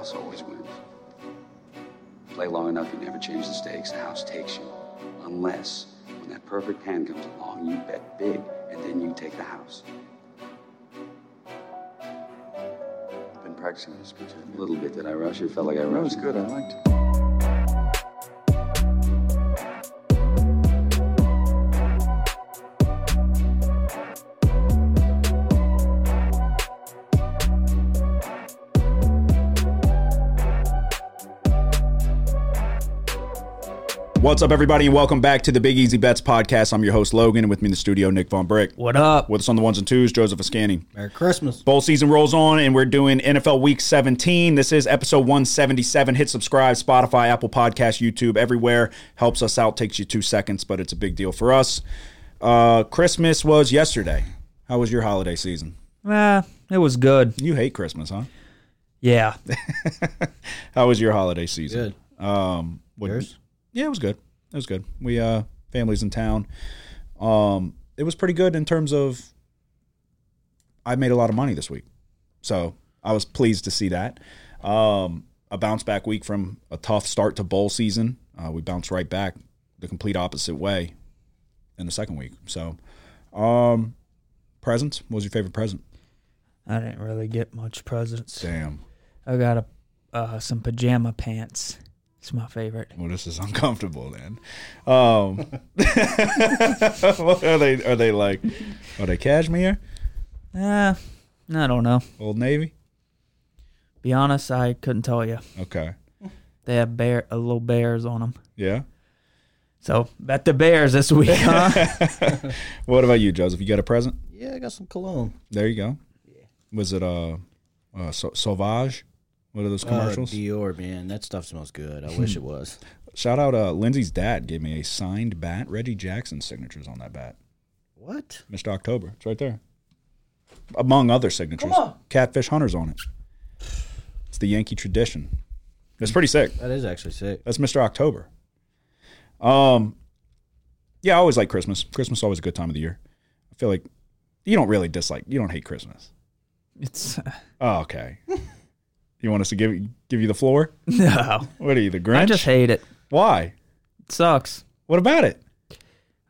house always wins. Play long enough, you never change the stakes. The house takes you. Unless, when that perfect hand comes along, you bet big, and then you take the house. I've been practicing this a little bit. Did I rush it? Felt like I rushed. That was good. I liked it. What's up, everybody, and welcome back to the Big Easy Bets podcast. I'm your host, Logan, and with me in the studio, Nick Von Brick. What up? With us on the ones and twos, Joseph Ascani. Merry Christmas. Bowl season rolls on, and we're doing NFL Week 17. This is episode 177. Hit subscribe, Spotify, Apple Podcast, YouTube, everywhere. Helps us out. Takes you two seconds, but it's a big deal for us. Uh, Christmas was yesterday. How was your holiday season? Ah, it was good. You hate Christmas, huh? Yeah. How was your holiday season? Good. Um, what- Yours? Yeah, it was good. It was good. We uh families in town. Um it was pretty good in terms of I made a lot of money this week. So, I was pleased to see that. Um a bounce back week from a tough start to bowl season. Uh, we bounced right back the complete opposite way in the second week. So, um presents, what was your favorite present? I didn't really get much presents. Damn. I got a uh, some pajama pants. It's my favorite. Well, this is uncomfortable then. Um, what are they? Are they like? Are they cashmere? Ah, I don't know. Old Navy? Be honest, I couldn't tell you. Okay. They have bear, a little bears on them. Yeah. So bet the Bears this week, huh? What about you, Joseph? You got a present? Yeah, I got some cologne. There you go. Yeah. Was it uh, uh Sau- Sauvage? What are those Oh, commercials? Dior, man, that stuff smells good. I wish it was. Shout out uh Lindsay's dad gave me a signed bat. Reggie Jackson's signatures on that bat. What? Mr. October. It's right there. Among other signatures. Catfish Hunters on it. It's the Yankee tradition. It's pretty sick. That is actually sick. That's Mr. October. Um, yeah, I always like Christmas. Christmas is always a good time of the year. I feel like you don't really dislike, you don't hate Christmas. it's Oh, okay. you want us to give give you the floor? no. What are you, the Grinch? I just hate it. Why? It sucks. What about it?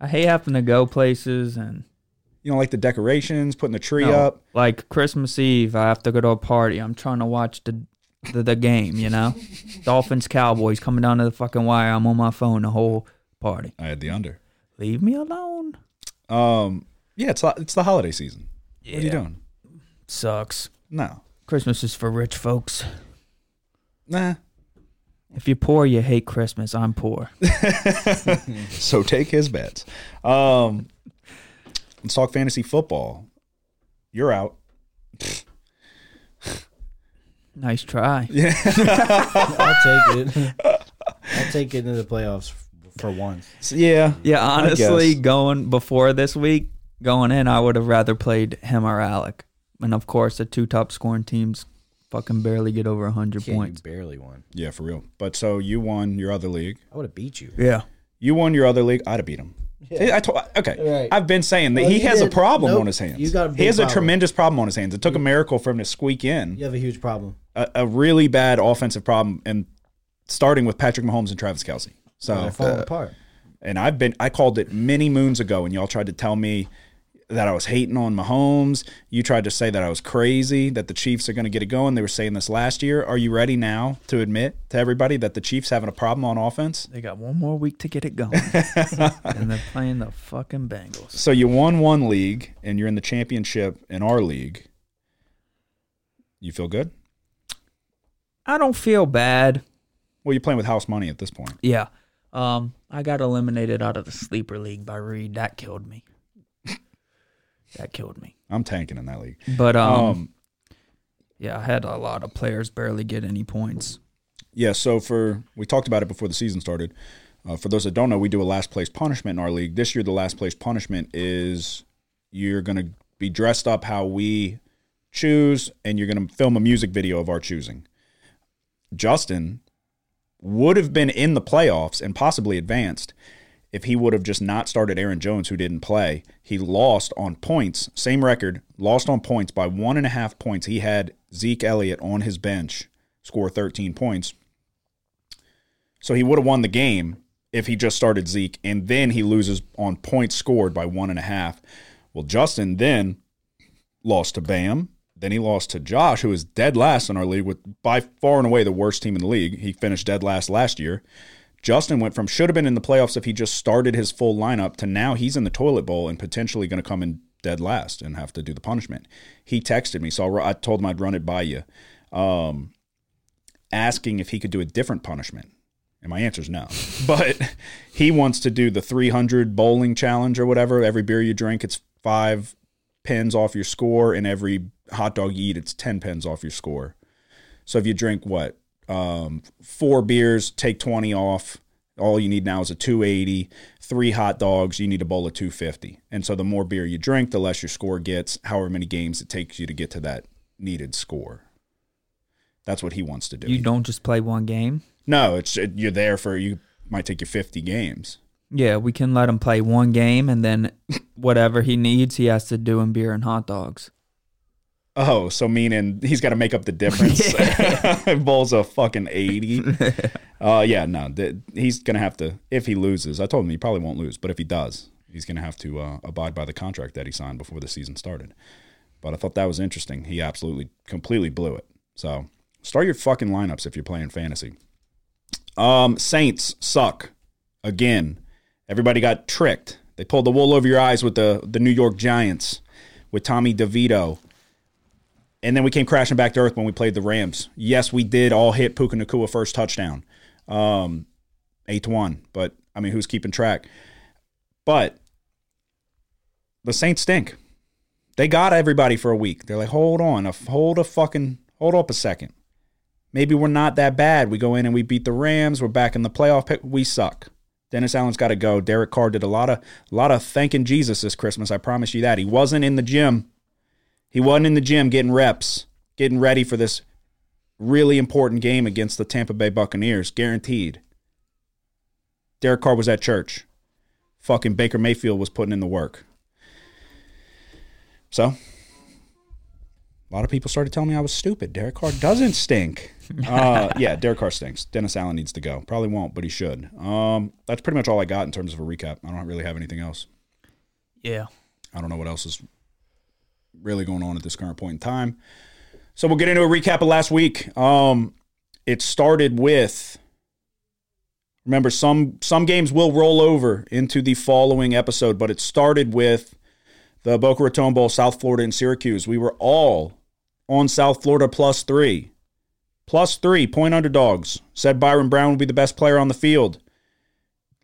I hate having to go places and You don't like the decorations, putting the tree No, up? Like Christmas Eve, I have to go to a party. I'm trying to watch the the, the game, you know? Dolphins Cowboys coming down to the fucking wire. I'm on my phone the whole party. I had the under. Leave me alone. Um, yeah, it's it's the holiday season. What are you doing? Sucks. No, Christmas is for rich folks. nah. If you're poor, you hate Christmas. I'm poor. So take his bets. Um, let's talk fantasy football. You're out. Nice try. Yeah. I'll take it. I'll take it into the playoffs for once. So, yeah, Yeah, honestly, going before this week, going in, I would have rather played him or Alec. And of course, the two top scoring teams fucking barely get over 100 Can't points. you barely won. yeah, for real. But so you won your other league. I would have beat you. Yeah. You won your other league. I'd have beat him. I told, okay, Right. I've been saying that Well, he you has a problem nope, on his hands. you got a he big has a tremendous problem on his hands. It took a miracle for him to squeak in You have a huge problem. a, a really bad offensive problem, and starting with Patrick Mahomes and Travis Kelce. So They're falling uh, apart. and I've been I called it many moons ago, and y'all tried to tell me that I was hating on Mahomes. You tried to say that I was crazy, that the Chiefs are going to get it going. They were saying this last year. Are you ready now to admit to everybody that the Chiefs having a problem on offense? They got one more week to get it going. and they're playing the fucking Bengals. So you won one league, and you're in the championship in our league. You feel good? I don't feel bad. Well, you're playing with house money at this point. Yeah. Um, I got eliminated out of the sleeper league by Reed. That killed me. That killed me. I'm tanking in that league. But um, Um, yeah, I had a lot of players barely get any points. Yeah, so for we talked about it before the season started. Uh, for those that don't know, we do a last place punishment in our league. This year, the last place punishment is you're going to be dressed up how we choose, and you're going to film a music video of our choosing. Justin would have been in the playoffs and possibly advanced if he would have just not started Aaron Jones, who didn't play. He lost on points, same record, lost on points by one and a half points. He had Zeke Elliott on his bench score 13 points. So he would have won the game if he just started Zeke, and then he loses on points scored by one and a half. Well, Justin then lost to Bam. Then he lost to Josh, who is dead last in our league with by far and away the worst team in the league. He finished dead last last year. Justin went from should have been in the playoffs if he just started his full lineup to now he's in the toilet bowl and potentially going to come in dead last and have to do the punishment. He texted me, so I told him I'd run it by you, um, asking if he could do a different punishment. And my answer is no. But he wants to do the 300 bowling challenge or whatever. Every beer you drink, it's five pins off your score, and every hot dog you eat, it's 10 pins off your score. So if you drink what? Um, four beers, take 20 off. All you need now is a 280. Three hot dogs, you need a bowl of 250. And so the more beer you drink, the less your score gets, however many games it takes you to get to that needed score. That's what he wants to do. You don't just play one game. No, it's it, you're there for you might take you 50 games. Yeah, we can let him play one game, and then whatever he needs, he has to do in beer and hot dogs. Oh, so meaning he's got to make up the difference. Bowls a fucking 80. uh, yeah, no, th- he's going to have to, if he loses, I told him he probably won't lose, but if he does, he's going to have to uh, abide by the contract that he signed before the season started. But I thought that was interesting. He absolutely, completely blew it. So start your fucking lineups if you're playing fantasy. Um, Saints suck again. Everybody got tricked. They pulled the wool over your eyes with the the New York Giants with Tommy DeVito. And then we came crashing back to earth when we played the Rams. Yes, we did all hit Puka Nacua first touchdown. Um, 8 to 1. But, I mean, who's keeping track? But the Saints stink. They got everybody for a week. They're like, hold on, hold a fucking, hold up a second. Maybe we're not that bad. We go in and we beat the Rams. We're back in the playoff pick. We suck. Dennis Allen's got to go. Derek Carr did a lot of a lot of thanking Jesus this Christmas. I promise you that. He wasn't in the gym. He wasn't in the gym getting reps, getting ready for this really important game against the Tampa Bay Buccaneers, guaranteed. Derek Carr was at church. Fucking Baker Mayfield was putting in the work. So, a lot of people started telling me I was stupid. Derek Carr doesn't stink. Uh, yeah, Derek Carr stinks. Dennis Allen needs to go. Probably won't, but he should. Um, that's pretty much all I got in terms of a recap. I don't really have anything else. Yeah. I don't know what else is really going on at this current point in time. So we'll get into a recap of last week. Um, it started with remember some some games will roll over into the following episode, but it started with the Boca Raton Bowl, South Florida and Syracuse. We were all on South Florida plus three. Plus three point underdogs. Said Byrum Brown would be the best player on the field.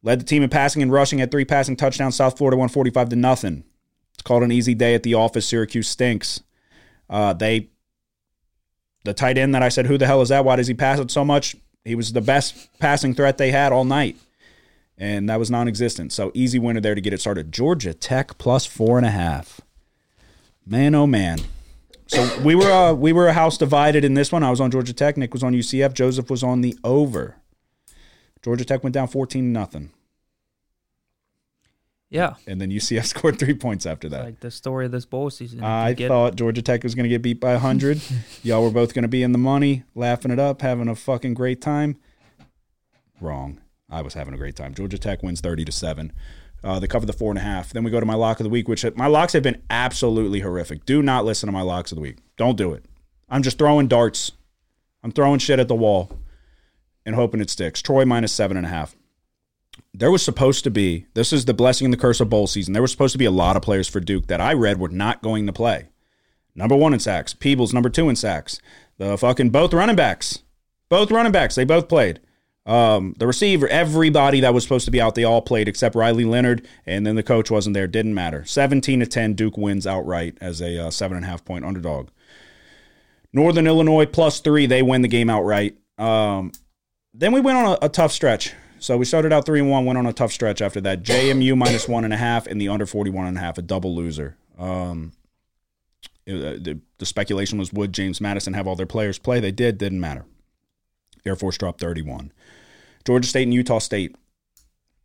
Led the team in passing and rushing at three passing touchdowns. South Florida 145 to nothing. Called an easy day at the office. Syracuse stinks. Uh, they, the tight end that I said, who the hell is that? Why does he pass it so much? He was the best passing threat they had all night, and that was non-existent. So easy winner there to get it started. Georgia Tech plus four and a half. Man, oh man. So we were uh, we were a house divided in this one. I was on Georgia Tech. Nick was on UCF. Joseph was on the over. Georgia Tech went down fourteen nothing, Yeah. and then UCF scored three points after that. Like the story of this bowl season. I thought Georgia Tech was going to get beat by 100. Y'all were both going to be in the money, laughing it up, having a fucking great time. Wrong. I was having a great time. Georgia Tech wins 30 to 7. Uh, they cover the four and a half. Then we go to my lock of the week, which my locks have been absolutely horrific. Do not listen to my locks of the week. Don't do it. I'm just throwing darts. I'm throwing shit at the wall and hoping it sticks. Troy minus seven and a half. There was supposed to be, this is the blessing and the curse of bowl season. There was supposed to be a lot of players for Duke that I read were not going to play. Number one in sacks. Peebles, number two in sacks. The fucking both running backs. Both running backs. They both played. Um, the receiver, everybody that was supposed to be out, they all played except Riley Leonard, and then the coach wasn't there. Didn't matter. 17 to 10, Duke wins outright as a uh, seven and a half point underdog. Northern Illinois plus three, they win the game outright. Um, then we went on a, a tough stretch. So we started out three and one, went on a tough stretch after that. JMU minus one and a half, and the under 41 and a half, a double loser. Um, it- uh, the, the speculation was would James Madison have all their players play? They did, didn't matter. Air Force dropped 31. Georgia State and Utah State.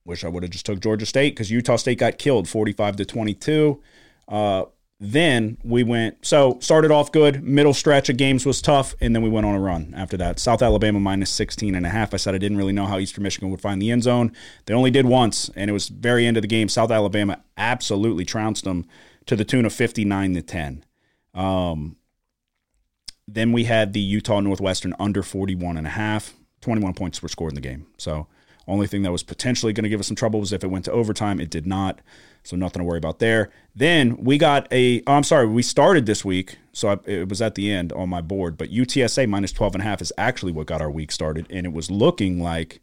Wish I would have just took Georgia State because Utah State got killed 45 to 22. Uh, then we went so started off good. Middle stretch of games was tough and then we went on a run after that. South alabama minus 16 and a half. I said i didn't really know how eastern michigan would find the end zone. They only did once and it was very end of the game. South alabama absolutely trounced them to the tune of 59 to 10 um, then we had the utah northwestern under 41 and a half. 21 points were scored in the game. So only thing that was potentially going to give us some trouble was if it went to overtime it did not so nothing to worry about there. Then we got a. Oh, I'm sorry, we started this week, so I, it was at the end on my board. But UTSA minus 12 and a half is actually what got our week started, and it was looking like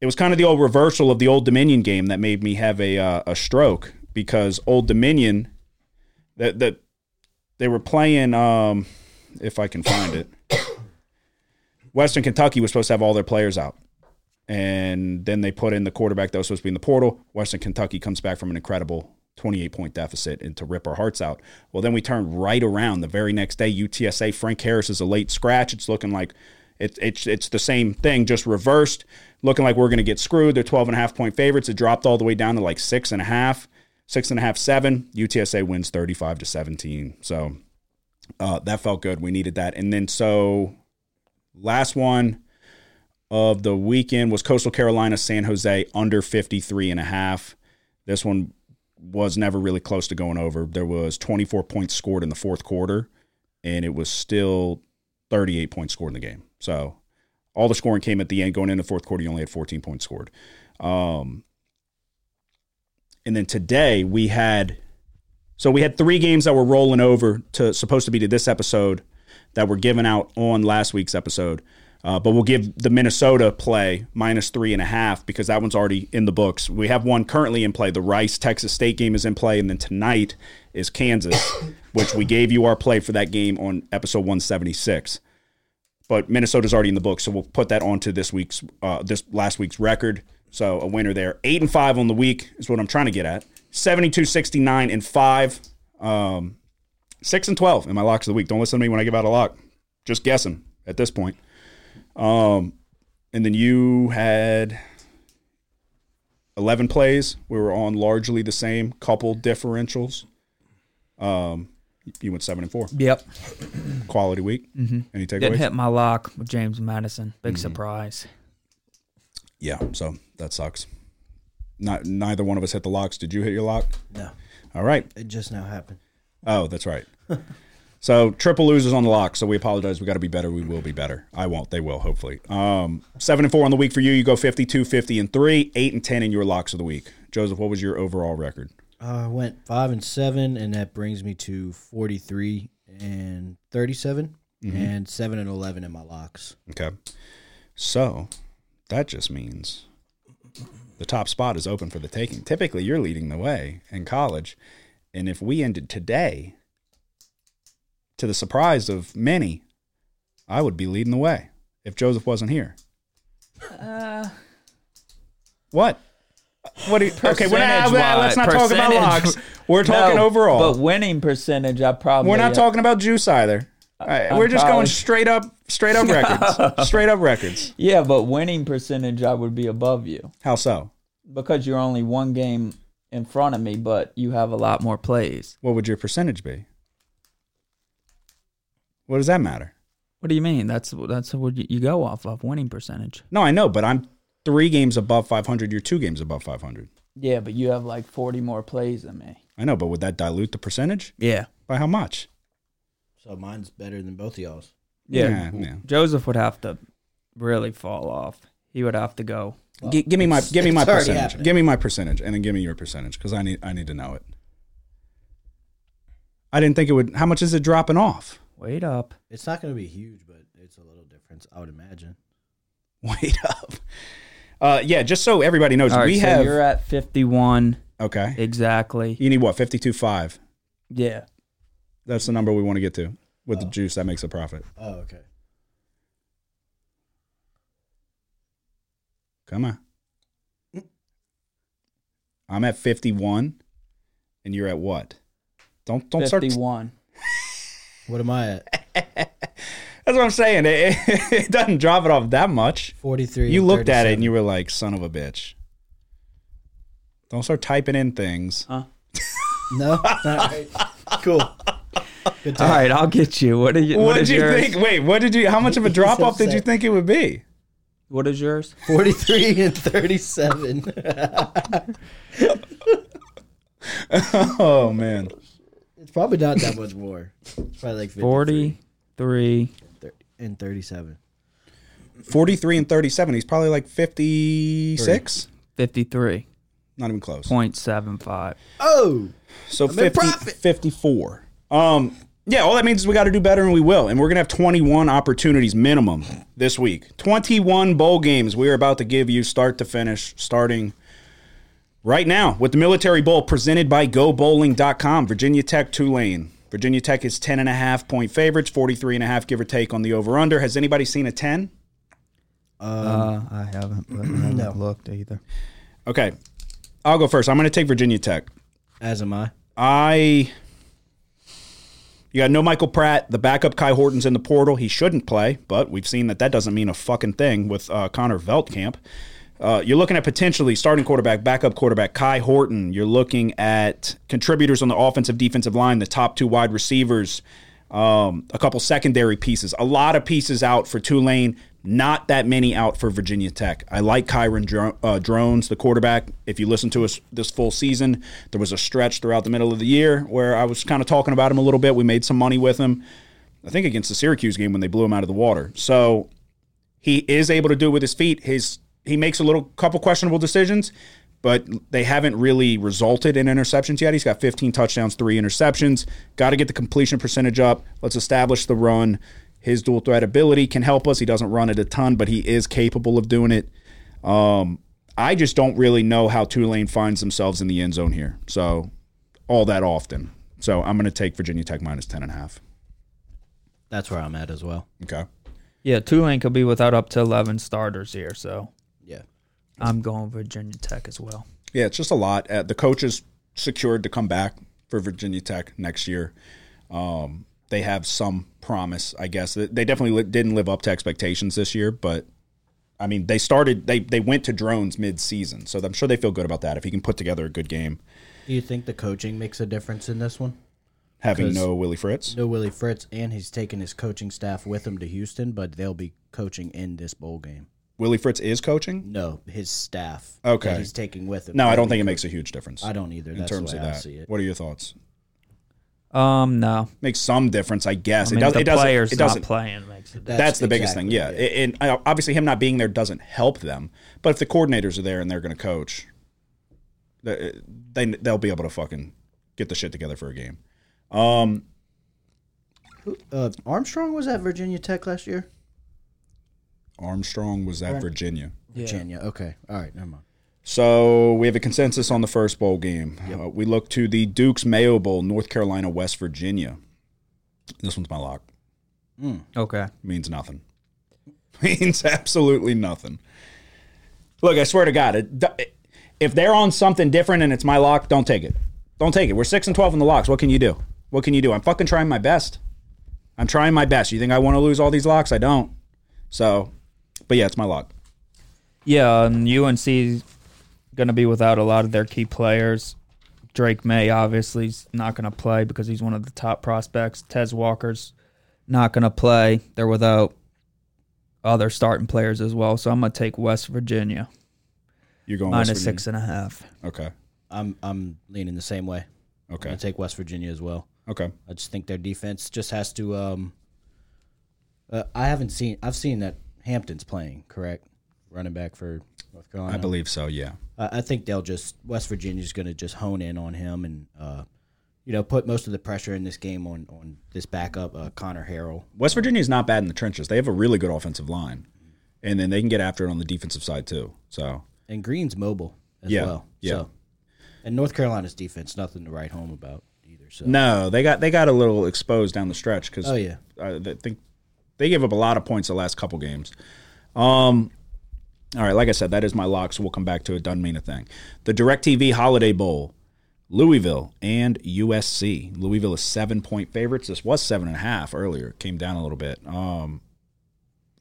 it was kind of the old reversal of the Old Dominion game that made me have a uh, a stroke because Old Dominion that that they were playing. Um, if I can find it, Western Kentucky was supposed to have all their players out and then they put in the quarterback that was supposed to be in the portal. Western Kentucky comes back from an incredible 28 point deficit and to rip our hearts out. Well, then we turn right around the very next day. UTSA, Frank Harris is a late scratch. It's looking like it, it's it's the same thing, just reversed. Looking like we're going to get screwed. They're 12 and a half point favorites. It dropped all the way down to like six and a half, six and a half, seven. UTSA wins 35 to 17. So uh, that felt good. We needed that. And then so last one of the weekend was Coastal Carolina San Jose under 53 and a half. This one was never really close to going over. There was 24 points scored in the fourth quarter and it was still 38 points scored in the game. So all the scoring came at the end going into the fourth quarter you only had 14 points scored. Um, and then today we had so we had three games that were rolling over to supposed to be to this episode that were given out on last week's episode. Uh, but we'll give the Minnesota play minus three and a half because that one's already in the books. We have one currently in play. The Rice Texas State game is in play, and then tonight is Kansas, which we gave you our play for that game on episode 176. But Minnesota's already in the book, so we'll put that onto this week's uh, this last week's record. So a winner there. Eight and five on the week is what I'm trying to get at. 72, 69, and five. Um, six and 12 in my locks of the week. Don't listen to me when I give out a lock. Just guessing at this point. Um, and then you had 11 plays. We were on largely the same couple differentials. Um, you went seven and four. Yep. Quality week. Mm-hmm. Any Didn't takeaways? hit my lock with James Madison. Big Mm-hmm. surprise. Yeah. So that sucks. Not neither one of us hit the locks. Did you hit your lock? No, All right. it just now happened. Oh, that's right. so triple losers on the lock. So we apologize. We got to be better. We will be better. I won't. They will. Hopefully. Um, seven and four on the week for you. You go 52, 50 and three, eight and ten in your locks of the week. Joseph, what was your overall record? Uh, I went five and seven, and that brings me to forty-three and 37 and seven and eleven in my locks. Okay. So that just means the top spot is open for the taking. Typically, you're leading the way in college. And if we ended today, to the surprise of many, I would be leading the way if Joseph wasn't here. Uh, what? What? You, okay, we're not, let's not talk about locks. We're talking No, overall. But winning percentage, I probably. We're not talking about juice either. All right, we're just going straight up, straight up records, straight up records. Yeah, but winning percentage, I would be above you How so? because you're only one game in front of me, but you have a lot more plays. What would your percentage be? What does that matter? What do you mean? That's that's what you you go off of winning percentage. No, I know, but I'm three games above 500. You're two games above 500. Yeah, but you have like 40 more plays than me. I know, but would that dilute the percentage? Yeah. By how much? So mine's better than both of y'all's. Yeah. Yeah, yeah. Joseph would have to really fall off. He would have to go. Gi- give me my give me my percentage. happening. Give me my percentage, and then give me your percentage because I need I need to know it. I didn't think it would. How much is it dropping off? Wait up. It's not going to be huge, but it's a little difference, I would imagine. Wait up. Uh, yeah, just so everybody knows, All right, we so have you're at 51 okay. exactly. You need what? Fifty-two five. Yeah. That's the number we want to get to with the juice. That makes a profit. Oh, okay. Come on. I'm at 51 and you're at what? Don't don't start Fifty-one. What am I at? That's what I'm saying. It, it doesn't drop it off that much. 43. You looked at it and you were like, "Son of a bitch." Don't start typing in things. Huh? No. All right. Cool. Good All time. right, I'll get you. What, are you, What, what did you yours? think? Wait, what did you? How much of a drop off did you think it would be? What is yours? Forty-three and thirty-seven. Oh man, it's probably not that much more. It's probably like 53 43. and thirty-seven. forty three and thirty seven. He's probably like fifty six. 53.75. Not even close. 0.75. Oh, So in 50, 54. Um, yeah, all that means is we got to do better, and we will. And we're gonna have twenty one opportunities minimum this week. Twenty one bowl games we are about to give you, start to finish, starting right now with the Military Bowl presented by GoBowling.com. Virginia Tech, Tulane. Virginia Tech is 10 and a half point favorites, 43 and a half give or take on the over under. Has anybody seen a 10? Uh, I haven't, but I haven't No. looked either. Okay. I'll go first. I'm going to take Virginia Tech. as am I. I. You got no Michael Pratt. The backup Kai Horton's in the portal. He shouldn't play, but we've seen that that doesn't mean a fucking thing with uh, Connor Veltkamp. Uh, you're looking at potentially starting quarterback, backup quarterback Kai Horton. You're looking at contributors on the offensive, defensive line, the top two wide receivers, um, a couple secondary pieces, a lot of pieces out for Tulane. Not that many out for Virginia Tech. I like Kyron Dro- uh, Drones, the quarterback. If you listen to us this full season, there was a stretch throughout the middle of the year where I was kind of talking about him a little bit. We made some money with him. I think against the Syracuse game when they blew him out of the water. So he is able to do it with his feet. His he makes a little couple questionable decisions, but they haven't really resulted in interceptions yet. He's got 15 touchdowns, three interceptions. Got to get the completion percentage up. Let's establish the run. His dual threat ability can help us. He doesn't run it a ton, but he is capable of doing it. Um, I just don't really know how Tulane finds themselves in the end zone here. So all that often. So I'm going to take Virginia Tech minus 10 and a half. That's where I'm at as well. Okay. Yeah, Tulane could be without up to 11 starters here, so Yeah. I'm going Virginia Tech as well. Yeah, it's just a lot. Uh, the coach is secured to come back for Virginia Tech next year. Um, they have some promise, I guess. They they definitely li- didn't live up to expectations this year, but I mean, they started. They they went to drones mid-season, so I'm sure they feel good about that. If he can put together a good game, Do you think the coaching makes a difference in this one? Having no Willie Fritz. No Willie Fritz, and he's taking his coaching staff with him to Houston, but they'll be coaching in this bowl game. Willie Fritz is coaching. No, his staff. Okay. that he's taking with him. No, I don't think it makes a huge difference. I don't either. in That's terms the of way I that. see it. What are your thoughts? Um, no. Makes some difference, I guess. I mean, it does. the It doesn't. players It not doesn't. playing makes it. That- That's, the biggest thing, yeah. yeah. And uh, obviously, him not being there doesn't help them. But if the coordinators are there and they're going to coach, they they- they'll be able to fucking get the shit together for a game. Um, Uh, Armstrong was at Virginia Tech last year. Armstrong was at Right. Virginia. Virginia. Okay. All right. Never mind. So we have a consensus on the first bowl game. Uh, we look to the Duke's Mayo Bowl, North Carolina, West Virginia. This one's my lock. Okay. means nothing. means absolutely nothing. Look, I swear to God, it, if they're on something different and it's my lock, don't take it. Don't take it. We're six and twelve in the locks. What can you do? What can you do? I'm fucking trying my best. I'm trying my best. You think I want to lose all these locks? I don't. So, but yeah, it's my lock. Yeah, and UNC going to be without a lot of their key players. Drake Maye obviously is not going to play because he's one of the top prospects. Tez Walker's not going to play. They're without other starting players as well. So I'm going to take West Virginia You're going West minus Virginia? six and a half. Okay. I'm I'm leaning the same way. Okay. gonna take West Virginia as well. Okay. I just think their defense just has to. Um, uh, I haven't seen. I've seen that Hampton's playing correct, running back for North Carolina. I believe so. Yeah. I I think they'll just West Virginia's going to just hone in on him and uh, you know put most of the pressure in this game on on this backup uh, Conner Harrell. West Virginia is not bad in the trenches. They have a really good offensive line, and then they can get after it on the defensive side too. So And Greene's mobile as Yeah, well. yeah. So, and North Carolina's defense, nothing to write home about either. So No, they got they got a little exposed down the stretch because Oh, yeah. I think they gave up a lot of points the last couple games. Um, all right, like I said, that is my lock, so we'll come back to it. Doesn't mean a thing. The Directv Holiday Bowl, Louisville and USC. Louisville is seven point favorites. This was seven and a half earlier. It came down a little bit. Um,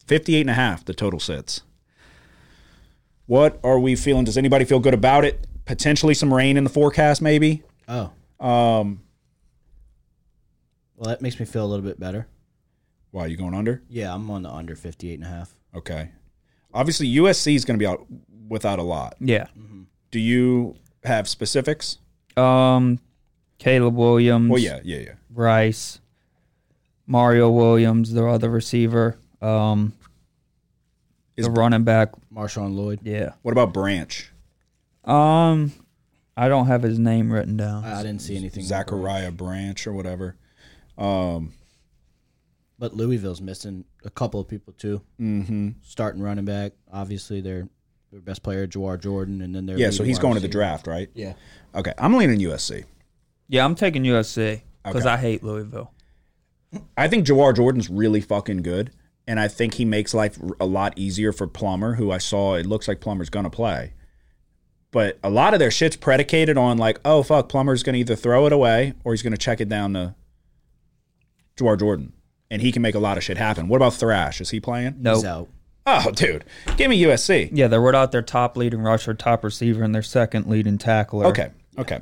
58 and a half, the total sits. What are we feeling? Does anybody feel good about it? Potentially some rain in the forecast, maybe. oh Um, Well, that makes me feel a little bit better. Why you going under? Yeah, I'm on the under 58 and a half. Okay. Obviously, USC is going to be out without a lot. Yeah. Do you have specifics? Um, Caleb Williams. Well, yeah, yeah, yeah. Rice, Mario Williams, the other receiver. Um, Is- the running back. Marshawn Lloyd. Yeah. What about Branch? Um, I don't have his name written down. I, I didn't see anything. Zachariah Branch or whatever. Um, But Louisville's missing a couple of people too. mm-hmm. Starting running back, obviously their their best player, Jawhar Jordan, and then their Yeah, so he's going to the draft, right? Yeah, Okay, I'm leaning USC. Yeah, I'm taking USC because Okay. I hate Louisville. I think Jawhar Jordan's really fucking good, and I think he makes life a lot easier for Plummer, who I saw. It looks like Plummer's gonna play, but a lot of their shit's predicated on like, oh fuck, Plummer's gonna either throw it away or he's gonna check it down to Jawhar Jordan, and he can make a lot of shit happen. What about Thrash? Is he playing? No. Nope. out. Oh, dude, give me USC. Yeah, they're without their top leading rusher, top receiver, and their second leading tackler. Okay, okay.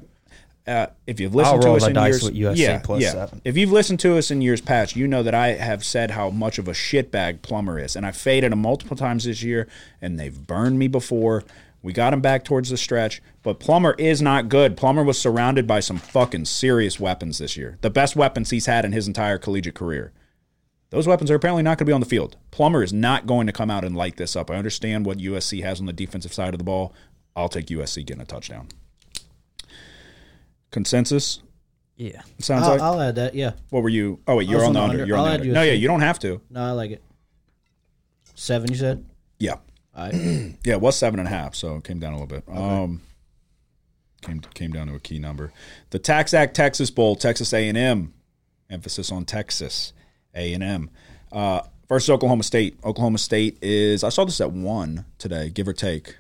Uh, if you've listened I'll to us the in dice years, with USC yeah, plus yeah. seven. If you've listened to us in years past, you know that I have said how much of a shitbag Plummer is, and I faded him multiple times this year, and they've burned me before. We got him back towards the stretch, but Plummer is not good. Plummer was surrounded by some fucking serious weapons this year, the best weapons he's had in his entire collegiate career. Those weapons are apparently not going to be on the field. Plummer is not going to come out and light this up. I understand what USC has on the defensive side of the ball. I'll take USC getting a touchdown. Consensus? Yeah. Sounds I'll, like. I'll add that. Yeah, what were you? Oh wait, you're on the on the under. under. You're on I'll the add under. No, yeah, you don't have to. no, I like it. Seven, you said. Yeah, All right. yeah, it was seven and a half, so it came down a little bit. Um, came came down to a key number. The TaxAct Texas Bowl, Texas A and M, emphasis on Texas A and M. Uh, versus Oklahoma State. Oklahoma State is. I saw this at one today, give or take.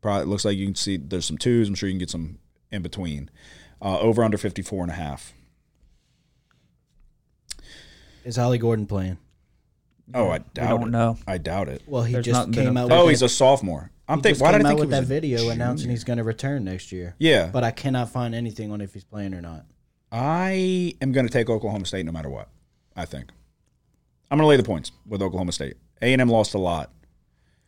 Probably it looks like you can see there's some twos. I'm sure you can get some in between. Uh, over under 54 and a half. Is Ollie Gordon playing? Oh, I doubt don't it. know. I doubt it. Well, he There's just not came a- out. Oh, with he's that, a sophomore. I'm he thinking. just Why did came I out think he with was that a video junior. announcing he's going to return next year. Yeah, But I cannot find anything on if he's playing or not. I am going to take Oklahoma State no matter what. I think I'm going to lay the points with Oklahoma State. A and M lost a lot.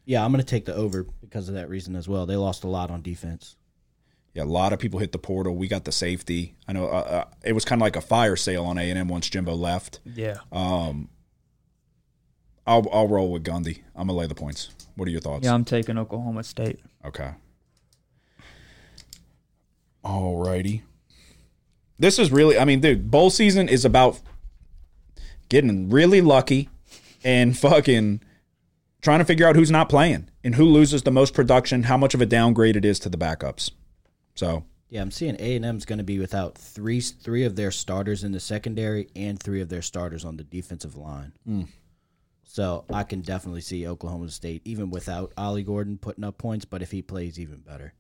Yeah, I'm going to take the over because of that reason as well. They lost a lot on defense. Yeah, a lot of people hit the portal. We got the safety. I know uh, uh, it was kind of like a fire sale on A and M once Jimbo left. Yeah. Um, I'll I'll roll with Gundy. I'm gonna lay the points. What are your thoughts? Yeah, I'm taking Oklahoma State. Okay. Alrighty. This is really, I mean, dude, bowl season is about getting really lucky and fucking trying to figure out who's not playing and who loses the most production, how much of a downgrade it is to the backups. So, Yeah, I'm seeing A and M's going to be without three three of their starters in the secondary and three of their starters on the defensive line. So I can definitely see Oklahoma State even without Ollie Gordon putting up points, but if he plays, even better.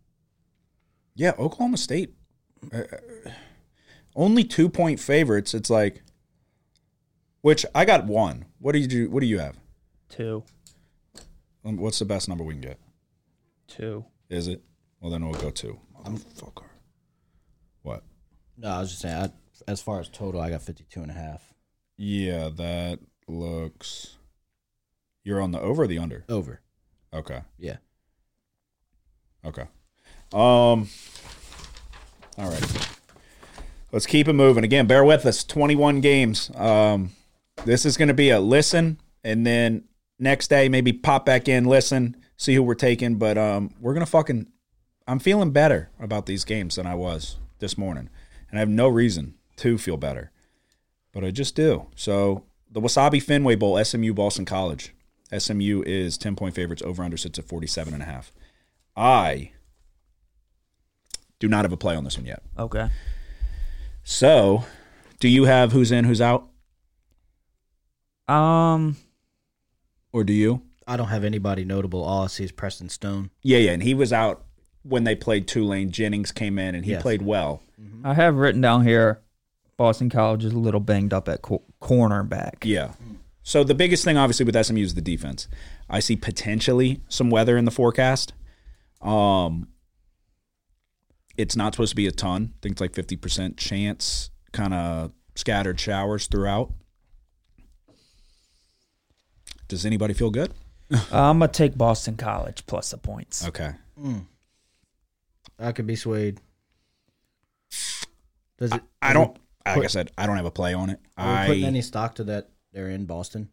yeah, Oklahoma State, uh, only two point favorites. It's like, which I got one. What do you do? What do you have? Two. Um, What's the best number we can get? Two. Is it? Well, then we'll go two. Motherfucker. What? No, I was just saying. I, as far as total, I got 52 and a half Yeah, that looks. You're on the over or the under? over. Okay. Yeah. Okay. Um. All right. Let's keep it moving. Again, bear with us. 21 games. Um, this is going to be a listen, and then next day maybe pop back in, listen, see who we're taking. But um, we're gonna fucking. I'm feeling better about these games than I was this morning, and I have no reason to feel better, but I just do. So the Wasabi Fenway Bowl, SMU Boston College. SMU is 10 point favorites. Over under sits at 47 and a half. I do not have a play on this one yet. Okay. So, do you have who's in, who's out, Um. or do you? I don't have anybody notable. All I see is Preston Stone. Yeah, yeah, and he was out when they played Tulane. Jennings came in and he Yes. played well. I have written down here Boston College is a little banged up at co- cornerback. Yeah. So the biggest thing, obviously, with SMU is the defense. I see potentially some weather in the forecast. Um, it's not supposed to be a ton. I think it's like fifty percent chance, kind of scattered showers throughout. Does anybody feel good? I'm gonna take Boston College plus the points. Okay. I could be swayed. Does it? I don't. Like I said, I don't have a play on it. Are we putting any stock to that? They're in Boston.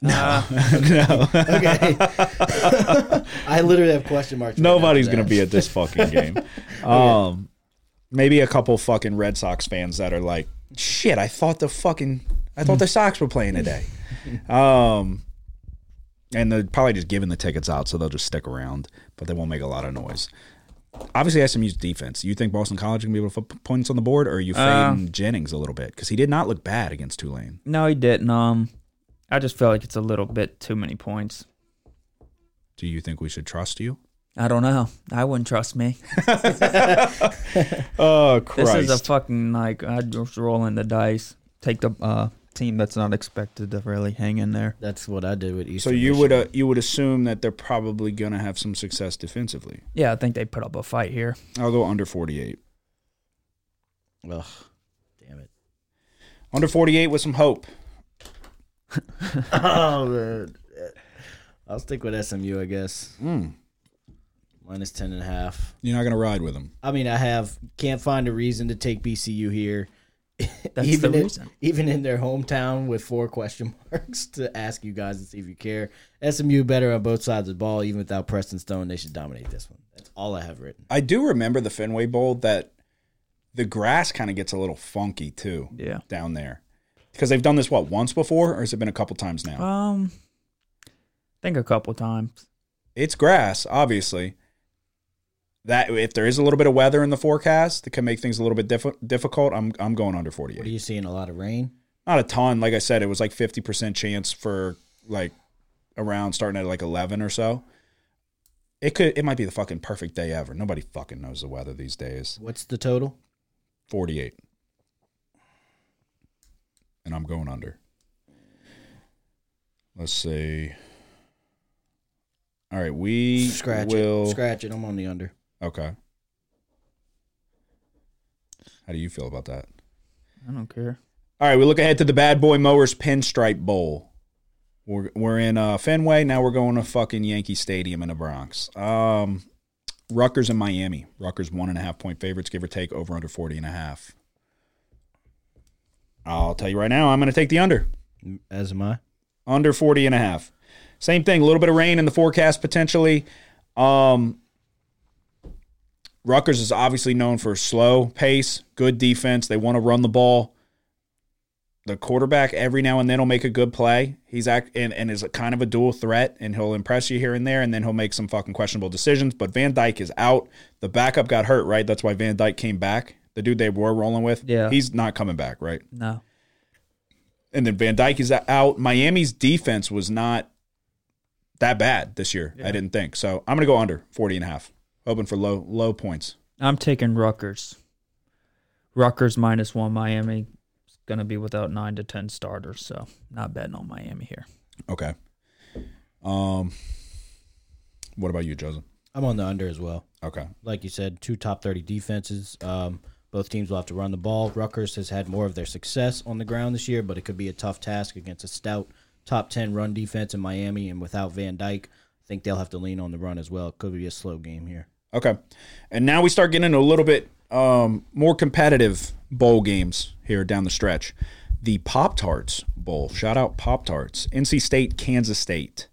no. no. Okay. I literally have question marks. right Nobody's after gonna be at this fucking game. Um, maybe a couple fucking Red Sox fans that are like, "Shit, I thought the fucking, I thought the Sox were playing today." Um, and they're probably just giving the tickets out, so they'll just stick around, but they won't make a lot of noise. Obviously, SMU's defense. You think Boston College can be able to put points on the board, or are you fading Jennings a little bit because he did not look bad against Tulane? No, he didn't. Um, I just feel like it's a little bit too many points. Do you think we should trust you? I don't know. I wouldn't trust me. Oh This is a fucking like I'd just rolling the dice, take the uh, team that's not expected to really hang in there. That's what I did with Eastern. So Eastern. you would uh, you would assume that they're probably going to have some success defensively. Yeah, I think they put up a fight here. I'll go under 48. Ugh, damn it. Under 48 with some hope. oh man. I'll stick with SMU, I guess. Mm. Minus ten and a half. You're not going to ride with them. I mean, I have can't find a reason to take BCU here. That's even the in, even in their hometown with four question marks to ask you guys to see if you care. SMU better on both sides of the ball, even without Preston Stone. They should dominate this one. That's all I have written. I do remember the Fenway Bowl that the grass kind of gets a little funky too Yeah. down there. Because they've done this, what, once before? Or has it been a couple times now? Um, I think a couple times. it's grass, obviously. That if there is a little bit of weather in the forecast that can make things a little bit diff- difficult, I'm I'm going under 48. What are you seeing? A lot of rain. not a ton. Like I said, it was like fifty percent chance for like around starting at like eleven or so. It could. It might be the fucking perfect day ever. Nobody fucking knows the weather these days. What's the total? Forty-eight, and I'm going under. Let's see. All right, we Scratch will. it. Scratch it. I'm on the under. Okay. How do you feel about that? I don't care. All right, we look ahead to the Bad Boy Mowers Pinstripe Bowl. We're we're in uh, Fenway now. We're going to fucking Yankee Stadium in the Bronx. Um, Rutgers and Miami. Rutgers one and a half point favorites, give or take over under 40 and a half. I'll tell you right now, I'm going to take the under. As am I. Under 40 and a half. Same thing, a little bit of rain in the forecast potentially. Um, Rutgers is obviously known for slow pace, good defense. They want to run the ball. The quarterback every now and then will make a good play. He's act and, and is a kind of a dual threat, and he'll impress you here and there, and then he'll make some fucking questionable decisions. But Van Dyke is out. The backup got hurt, right? That's why Van Dyke came back. The dude they were rolling with, Yeah. he's not coming back, right? No. and then Van Dyke is out. Miami's defense was not that bad this year. I didn't think. So I'm going to go under 40 and a half. Hoping for low low points. I'm taking Rutgers. Rutgers minus one. Miami is going to be without nine to 10 starters. So not betting on Miami here. Okay. Um what about you, Joseph? I'm on the under as well. Okay. Like you said, two top 30 defenses. Um, both teams will have to run the ball. Rutgers has had more of their success on the ground this year, but it could be a tough task against a stout top 10 run defense in Miami. And without Van Dyke, I think they'll have to lean on the run as well. It could be a slow game here. Okay. And now we start getting a little bit um, more competitive bowl games here down the stretch. The Pop Tarts Bowl. Shout out Pop Tarts. NC State, Kansas State.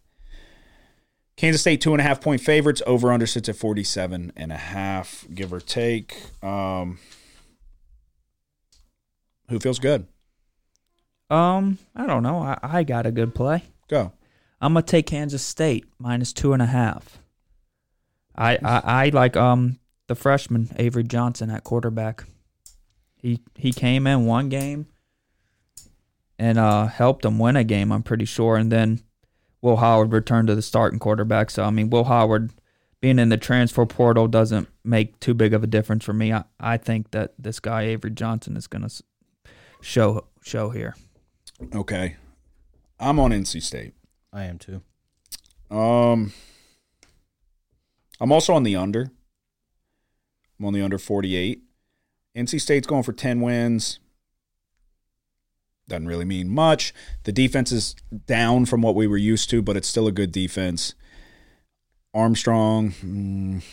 Kansas State, two and a half point favorites. Over under sits at 47 and a half, give or take. Um, who feels good? Um, I don't know. I, I got a good play. Go. I'm gonna take Kansas State minus two and a half. I I, I like um the freshman Avery Johnson at quarterback. He he came in one game and uh helped them win a game. I'm pretty sure, and then Will Howard returned to the starting quarterback. So I mean, Will Howard being in the transfer portal doesn't make too big of a difference for me. I, I think that this guy Avery Johnson is gonna show show here. Okay. I'm on NC State. I am too. Um, I'm also on the under. I'm on the under 48. NC State's going for 10 wins. Doesn't really mean much. The defense is down from what we were used to, but it's still a good defense. Armstrong, mm,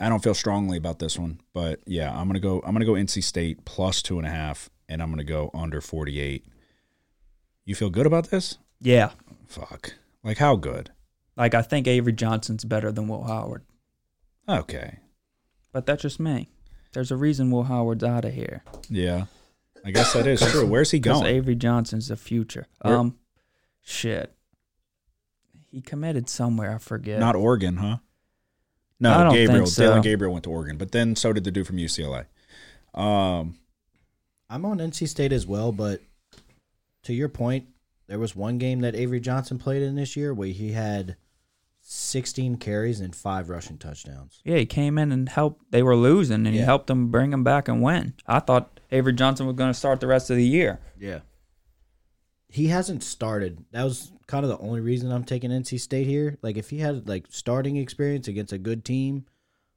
I don't feel strongly about this one, but yeah, I'm gonna go. I'm gonna go NC State plus two and a half, and I'm gonna go under 48. You feel good about this? Yeah. Fuck. Like how good? Like I think Avery Johnson's better than Will Howard. Okay. But that's just me. There's a reason Will Howard's out of here. Yeah. I guess that is true. Where's he going? Avery Johnson's the future. Where- Um, shit. He committed somewhere. I forget. Not Oregon, huh? No, I don't Gabriel. think so. Dillon Gabriel went to Oregon, but then so did the dude from UCLA. Um, I'm on NC State as well, but to your point, there was one game that Avery Johnson played in this year where he had 16 carries and five rushing touchdowns. yeah, he came in and helped. They were losing, and he helped them bring them back and win. I thought Avery Johnson was going to start the rest of the year. Yeah. He hasn't started. That was kind of the only reason I'm taking NC State here. Like if he had like starting experience against a good team,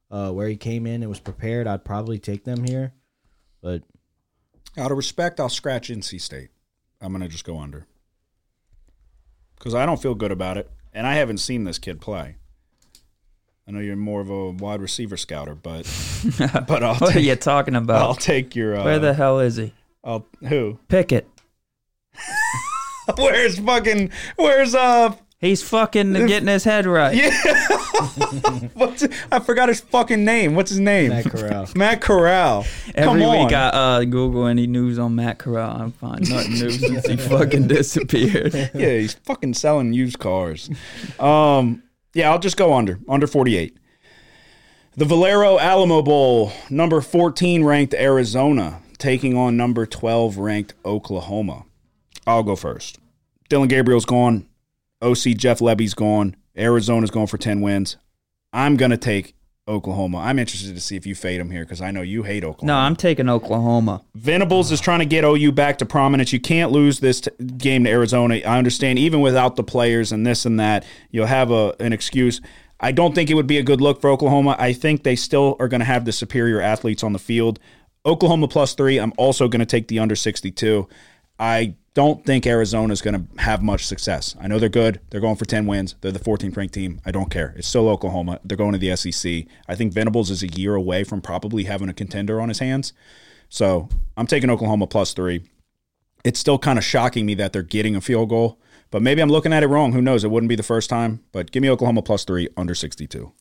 uh, where he came in and was prepared, I'd probably take them here. But out of respect, I'll scratch NC State. I'm gonna just go under because I don't feel good about it, and I haven't seen this kid play. I know you're more of a wide receiver scouter, but but I'll What are take, you talking about? I'll take your uh, Where the hell is he? I'll, who? Pickett. Where's fucking? Where's uh? He's fucking getting his head right. What's I forgot his fucking name. What's his name? Matt Corral. Matt Corral. Every Come on. week I uh, Google any news on Matt Corral. I find nothing new since he fucking disappeared. yeah, he's fucking selling used cars. Um, yeah, I'll just go under under 48. The Valero Alamo Bowl, number 14 ranked Arizona, taking on number 12 ranked Oklahoma. I'll go first. Dillon Gabriel's gone. OC Jeff Lebby's gone. Arizona's going for 10 wins. I'm going to take Oklahoma. I'm interested to see if you fade them here because I know you hate Oklahoma. No, I'm taking Oklahoma. Venables is trying to get OU back to prominence. You can't lose this t- game to Arizona. I understand, even without the players and this and that, you'll have a, an excuse. I don't think it would be a good look for Oklahoma. I think they still are going to have the superior athletes on the field. Oklahoma plus three. I'm also going to take the under 62. I don't think Arizona is going to have much success. I know they're good. They're going for 10 wins. They're the 14th ranked team. I don't care. It's still Oklahoma. They're going to the SEC. I think Venables is a year away from probably having a contender on his hands. So I'm taking Oklahoma plus three. It's still kind of shocking me that they're getting a field goal, but maybe I'm looking at it wrong. Who knows? It wouldn't be the first time, but give me Oklahoma plus three under 62.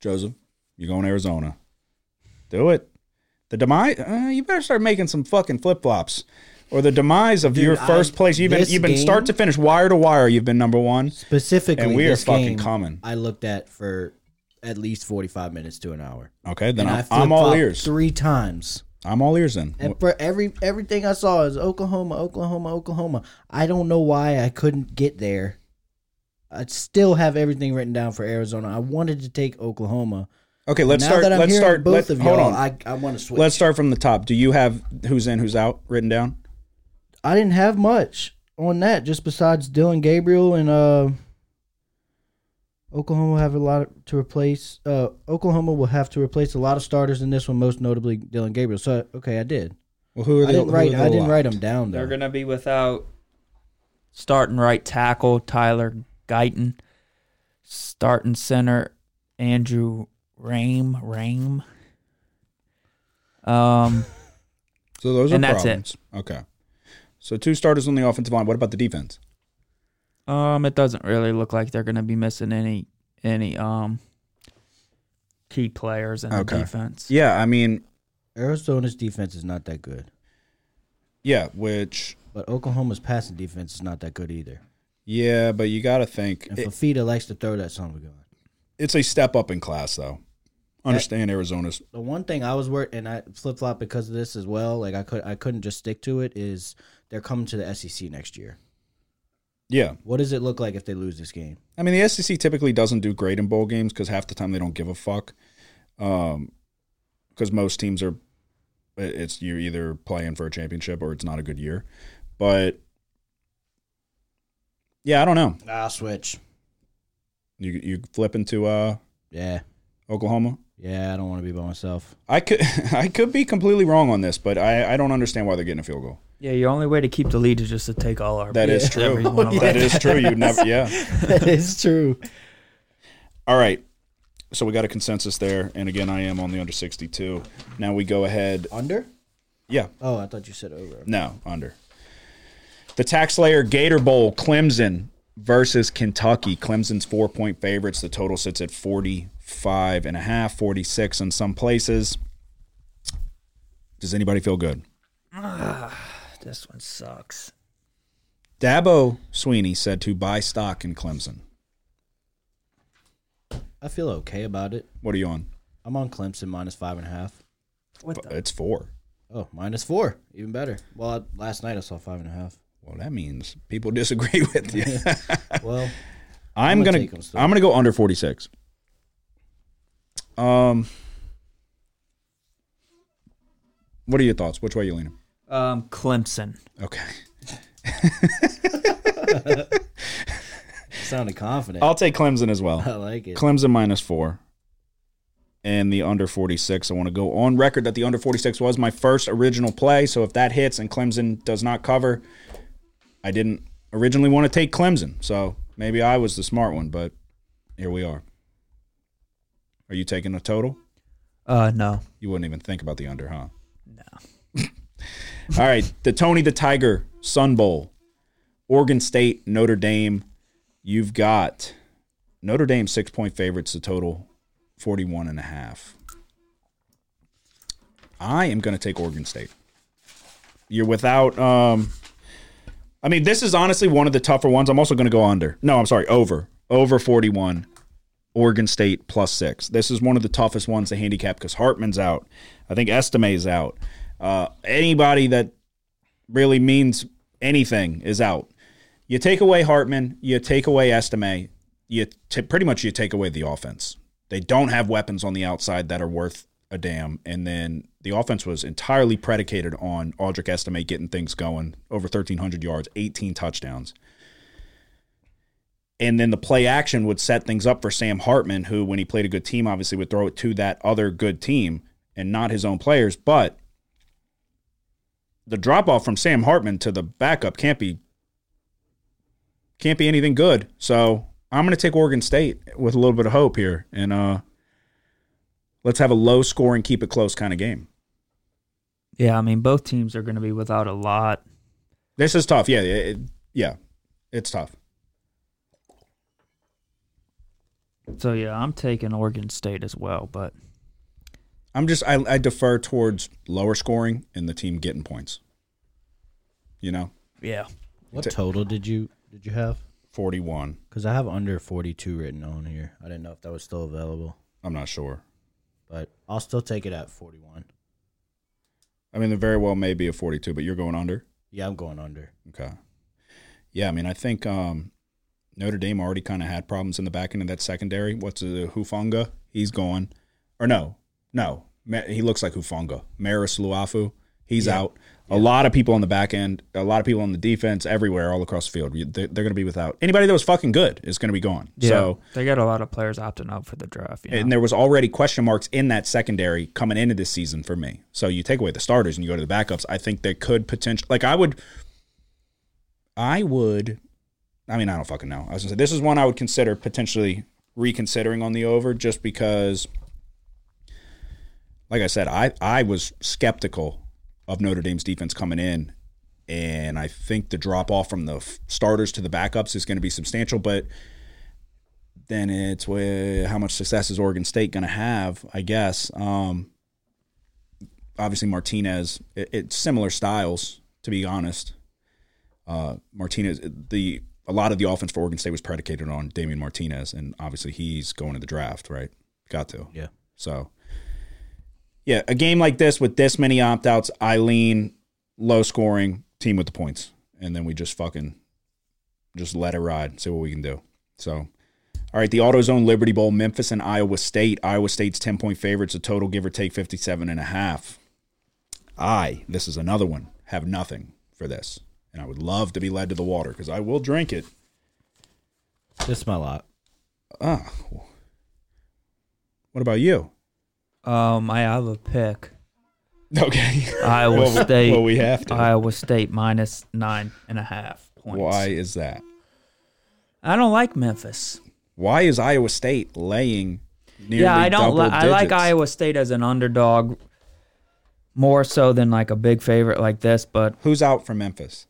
Joseph, you going Arizona? Do it. The demise, uh, you better start making some fucking flip flops. Or the demise of Dude, your first I- place. You've been you've been game- start to finish, wire to wire. You've been number one. specifically, And we are fucking coming. I looked at for at least 45 minutes to an hour. Okay, then I'm, I I'm all ears. Three times. I'm all ears then. And for every everything I saw is Oklahoma, Oklahoma, Oklahoma. I don't know why I couldn't get there. I still have everything written down for Arizona. I wanted to take Oklahoma. Okay, let's now start. that I'm let's start. both let- of hold on. I, I want to switch. Let's start from the top. Do you have who's in, who's out written down? I didn't have much on that, just besides Dillon Gabriel and uh, Oklahoma will have a lot to replace. Uh, Oklahoma will have to replace a lot of starters in this one, most notably Dillon Gabriel. So okay, I did. Well, who are they? I didn't write. I didn't write them down though. They're gonna be without starting right tackle Tyler Guyton, starting center Andrew Raym Raym. Um, So those are And that's it. problems. Okay. So two starters on the offensive line. What about the defense? um, it doesn't really look like they're gonna be missing any any um key players in Okay. the defense. Yeah, I mean, Arizona's defense is not that good, yeah, which but Oklahoma's passing defense is not that good either. yeah, but you got to think And it- Fifita likes to throw that son of a gun. it's a step up in class, though. Understand Arizona's. The one thing I was worried, and I flip flop because of this as well. Like I could, I couldn't just stick to it. Is they're coming to the SEC next year? Yeah, What does it look like if they lose this game? I mean the SEC typically doesn't do great in bowl games because half the time they don't give a fuck. Um, because most teams are, it's you're either playing for a championship or it's not a good year. But yeah, I don't know. I'll switch. You you flip into uh Yeah, Oklahoma. Yeah, I don't want to be by myself. I could I could be completely wrong on this, but I, I don't understand why they're getting a field goal. Yeah, your only way to keep the lead is just to take all our. That is true. every one of That them. is true. You never yeah. that is true. All right. So we got a consensus there, and again, I am on the under sixty-two. Now we go ahead. Under? Yeah, Oh, I thought you said over. no, under. The TaxSlayer Gator Bowl, Clemson versus Kentucky. Clemson's four-point favorites. The total sits at 45 and a half, 46 in some places. Does anybody feel good? This one sucks. Dabo Swinney said to buy stock in Clemson. I feel okay about it. What are you on? I'm on Clemson minus five and a half. What the? It's four. Oh, minus four. Even better. Well, I, last night I saw five and a half. Well, that means people disagree with you. Well, I'm I'm gonna gonna, take 'em still. I'm gonna go under 46. Um, what are your thoughts? Which way you leaning? Um, Clemson. Okay, sounded confident. I'll take Clemson as well. I like it. Clemson minus four, and the under 46. I want to go on record that the under 46 was my first original play. So if that hits and Clemson does not cover, I didn't originally want to take Clemson. So maybe I was the smart one, but here we are. Are you taking a total? Uh, no. You wouldn't even think about the under, huh? No. All right, the Tony the Tiger Sun Bowl, Oregon State, Notre Dame. You've got Notre Dame six point favorites. The total 41 and a half. I am going to take Oregon State. You're without. Um, I mean, this is honestly one of the tougher ones. I'm also going to go under. No, I'm sorry, over. Over 41. Oregon State plus six. This is one of the toughest ones to handicap because Hartman's out. I think Estime's out. Uh, anybody that really means anything is out. You take away Hartman, you take away Estime, you t- pretty much you take away the offense. They don't have weapons on the outside that are worth a damn. And then the offense was entirely predicated on Audric Estime getting things going. Over 1,300 yards, 18 touchdowns. And then the play action would set things up for Sam Hartman, who, when he played a good team, obviously would throw it to that other good team and not his own players. But the drop off from Sam Hartman to the backup can't be can't be anything good. So I'm going to take Oregon State with a little bit of hope here, and uh, let's have a low scoring, keep it close kind of game. Yeah, I mean both teams are going to be without a lot. This is tough. Yeah, it, yeah, it's tough. So yeah, I'm taking Oregon State as well, but I'm just I, I defer towards lower scoring and the team getting points. You know, yeah. What Ta- total did you did you have? 41. Because I have under forty two written on here. I didn't know if that was still available, I'm not sure. but I'll still take it at forty one. I mean, there very well may be a 42, but you're going under. Yeah, I'm going under. Okay. Yeah, I mean, I think um, Notre Dame already kind of had problems in the back end of that secondary. What's the Hufanga? He's gone. Or no, no. He looks like Hufanga. Marist Liufau. He's Yeah. out. A lot of people on the back end, a lot of people on the defense, everywhere, all across the field. They're, they're going to be without anybody that was fucking good is going to be gone. Yeah, So, they got a lot of players opting out for the draft. You know? and there was already question marks in that secondary coming into this season for me. So you take away the starters and you go to the backups. I think they could potentially like I would I would I mean I don't fucking know. I was gonna say this is one I would consider potentially reconsidering on the over just because like I said, I I was skeptical of Notre Dame's defense coming in and I think the drop off from the f- starters to the backups is going to be substantial, but then it's where, how much success is Oregon State going to have? I guess. Um, obviously, Martinez. It, it's similar styles, to be honest. Uh, Martinez, the a lot of the offense for Oregon State was predicated on Damien Martinez, and obviously he's going to the draft, right? Got to. Yeah. So, yeah, a game like this with this many opt outs, I lean low scoring team with the points, and then we just fucking just let it ride, see what we can do. So, all right, the AutoZone Liberty Bowl, Memphis and Iowa State. Iowa State's 10 point favorites, a total give or take 57 and a half. I, this is another one, have nothing for this. And I would love to be led to the water because I will drink it. This is my lot. Ah. What about you? Um, I have a pick. Okay. Iowa Well, we- State. well, we have to. Iowa State minus nine and a half points. Why is that? I don't like Memphis. Why is Iowa State laying nearly yeah, I don't. Li- I like? Iowa State as an underdog more so than like a big favorite like this. But Who's out for Memphis?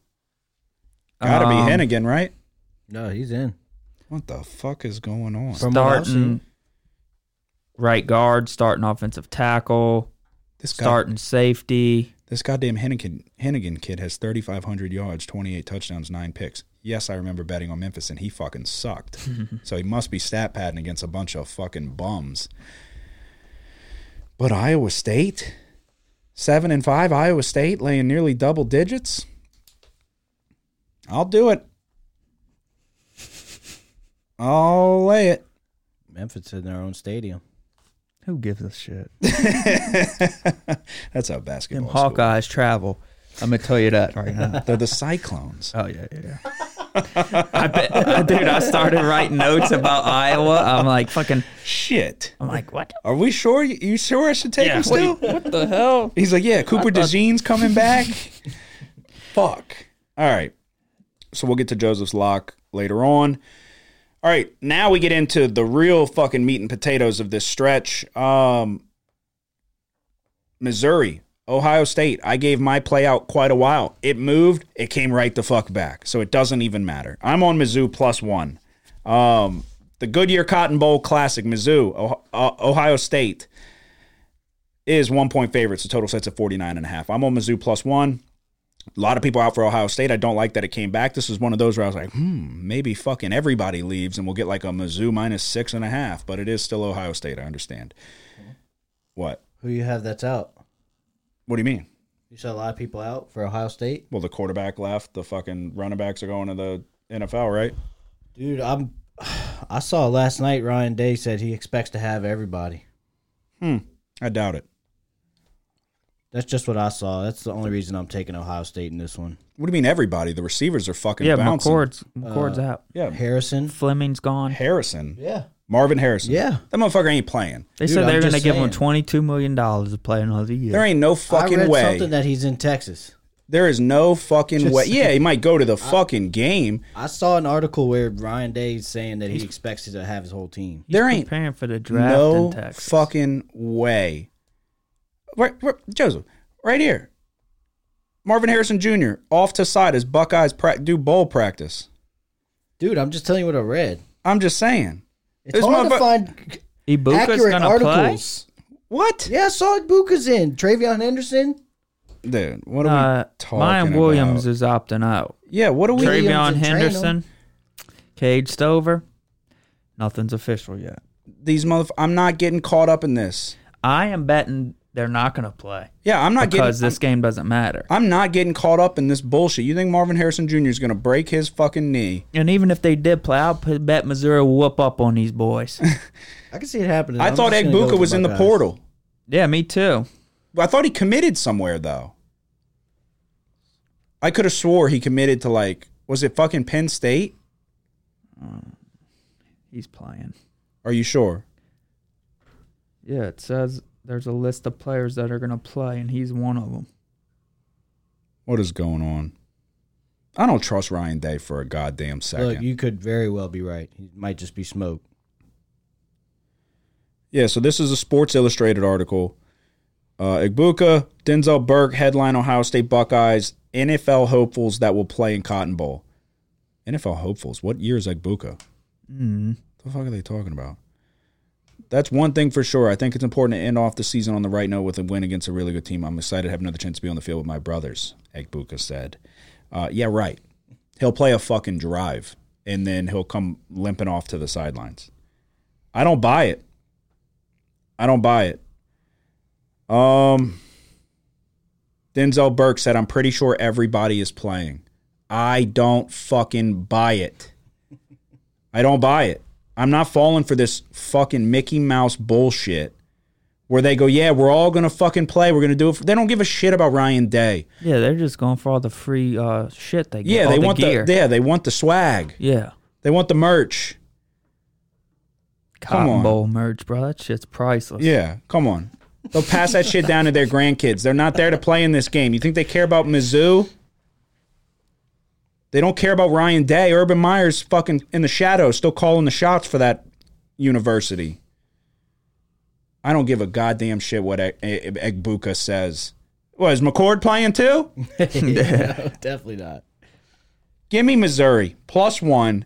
Gotta um, be Henigan, right? No, he's in. What the fuck is going on? From starting seen. Right guard, starting offensive tackle, This guy, starting safety. this goddamn Henigan, Henigan kid has 3,500 yards, 28 touchdowns, nine picks. Yes, I remember betting on Memphis, and he fucking sucked. so he must be stat padding against a bunch of fucking bums. But Iowa State, seven and five. Iowa State laying nearly double digits. I'll do it. I'll lay it. Memphis in their own stadium. Who gives a shit? That's how Them basketball. school. Hawkeyes travel. I'm gonna tell you that right now. They're the Cyclones. Oh yeah, yeah. yeah. I bet, dude. I started writing notes about Iowa. I'm like fucking. Shit. I'm like, what? Are we sure? You you sure I should take him still? What, what the hell? He's like, yeah, Cooper DeJean's coming back. Fuck. All right. So we'll get to Joseph's lock later on. All right, now we get into the real fucking meat and potatoes of this stretch. Um, Missouri, Ohio State. I gave my play out quite a while. It moved. It came right the fuck back. So it doesn't even matter. I'm on Mizzou plus one. Um, the Goodyear Cotton Bowl Classic, Mizzou, uh, Ohio State is one point favorites. The total sets at 49 and a half. I'm on Mizzou plus one. A lot of people out for Ohio State. I don't like that it came back. This is one of those where I was like, hmm, maybe fucking everybody leaves and we'll get like a Mizzou minus six and a half. But it is still Ohio State. I understand. What? Who you have that's out? What do you mean? You saw a lot of people out for Ohio State. Well, the quarterback left. The fucking running backs are going to the NFL, right? Dude, I'm. I saw last night. Ryan Day said he expects to have everybody. Hmm. I doubt it. That's just what I saw. That's the only reason I'm taking Ohio State in this one. What do you mean everybody? The receivers are fucking Yeah, bouncing. McCord's McCord's uh, out. Yeah, Harrison. Fleming's gone. Harrison. Yeah. Marvin Harrison. Yeah. That motherfucker ain't playing. They Dude, said they're going to just give him twenty two million dollars to play another year. There ain't no I fucking read way. something that he's in Texas. There is no fucking Just way. saying. Yeah, he might go to the fucking game. I saw an article where Ryan Day is saying that he expects to have his whole team. He's there ain't preparing for the draft no in Texas. fucking way. Right, right, Joseph, right here. Marvin Harrison Jr. off to side as Buckeyes pra- do bowl practice. Dude, I'm just telling you what I read. I'm just saying. It's This hard to motherfucker- find Egbuka's accurate going to play. articles. What? Yeah, I saw Egbuka's in. TreVeyon Henderson. Dude, what are Uh, we talking about? Miyan Williams about? is opting out. Yeah, what are we? Williams TreVeyon and Traynham. Henderson, Cade Stover. Nothing's official yet. These motherf- I'm not getting caught up in this. I am betting they're not going to play Yeah, I'm not because getting. this game doesn't matter. I'm, I'm not getting caught up in this bullshit. You think Marvin Harrison Jr. is going to break his fucking knee? And even if they did play, I'll p- bet Missouri will whoop up on these boys. I can see it happening. I I'm thought just Egg go Buka was in the Buckeyes. portal. yeah, me too. I thought he committed somewhere though. I could have swore he committed to like was it fucking Penn State? He's playing. Are you sure? Yeah, it says there's a list of players that are going to play, and he's one of them. What is going on? I don't trust Ryan Day for a goddamn second. Look, you could very well be right. He might just be smoke. yeah, so this is a Sports Illustrated article. Uh, Egbuka, Denzel Burke, headline Ohio State Buckeyes, NFL hopefuls that will play in Cotton Bowl. NFL hopefuls. What year is Egbuka? Mm. What the fuck are they talking about? That's one thing for sure. I think it's important to end off the season on the right note with a win against a really good team. I'm excited to have another chance to be on the field with my brothers, Egbuka said. Uh, yeah, right. He'll play a fucking drive, and then he'll come limping off to the sidelines. I don't buy it. I don't buy it. Um, Denzel Burke said, I'm pretty sure everybody is playing. I don't fucking buy it. I don't buy it. I'm not falling for this fucking Mickey Mouse bullshit where they go, yeah, we're all gonna fucking play. We're gonna do it. For, they don't give a shit about Ryan Day. Yeah, they're just going for all the free uh, shit they get. Yeah, they the want gear. the yeah, they want the swag. yeah. They want the merch. Come Cotton on. Bowl merch, bro. That shit's priceless. Yeah, come on. They'll pass that shit down to their grandkids. They're not there to play in this game. You think they care about Mizzou? They don't care about Ryan Day. Urban Meyer's fucking in the shadows, still calling the shots for that university. I don't give a goddamn shit what Egbuka says. What, is McCord playing too? No, definitely not. Give me Missouri plus one.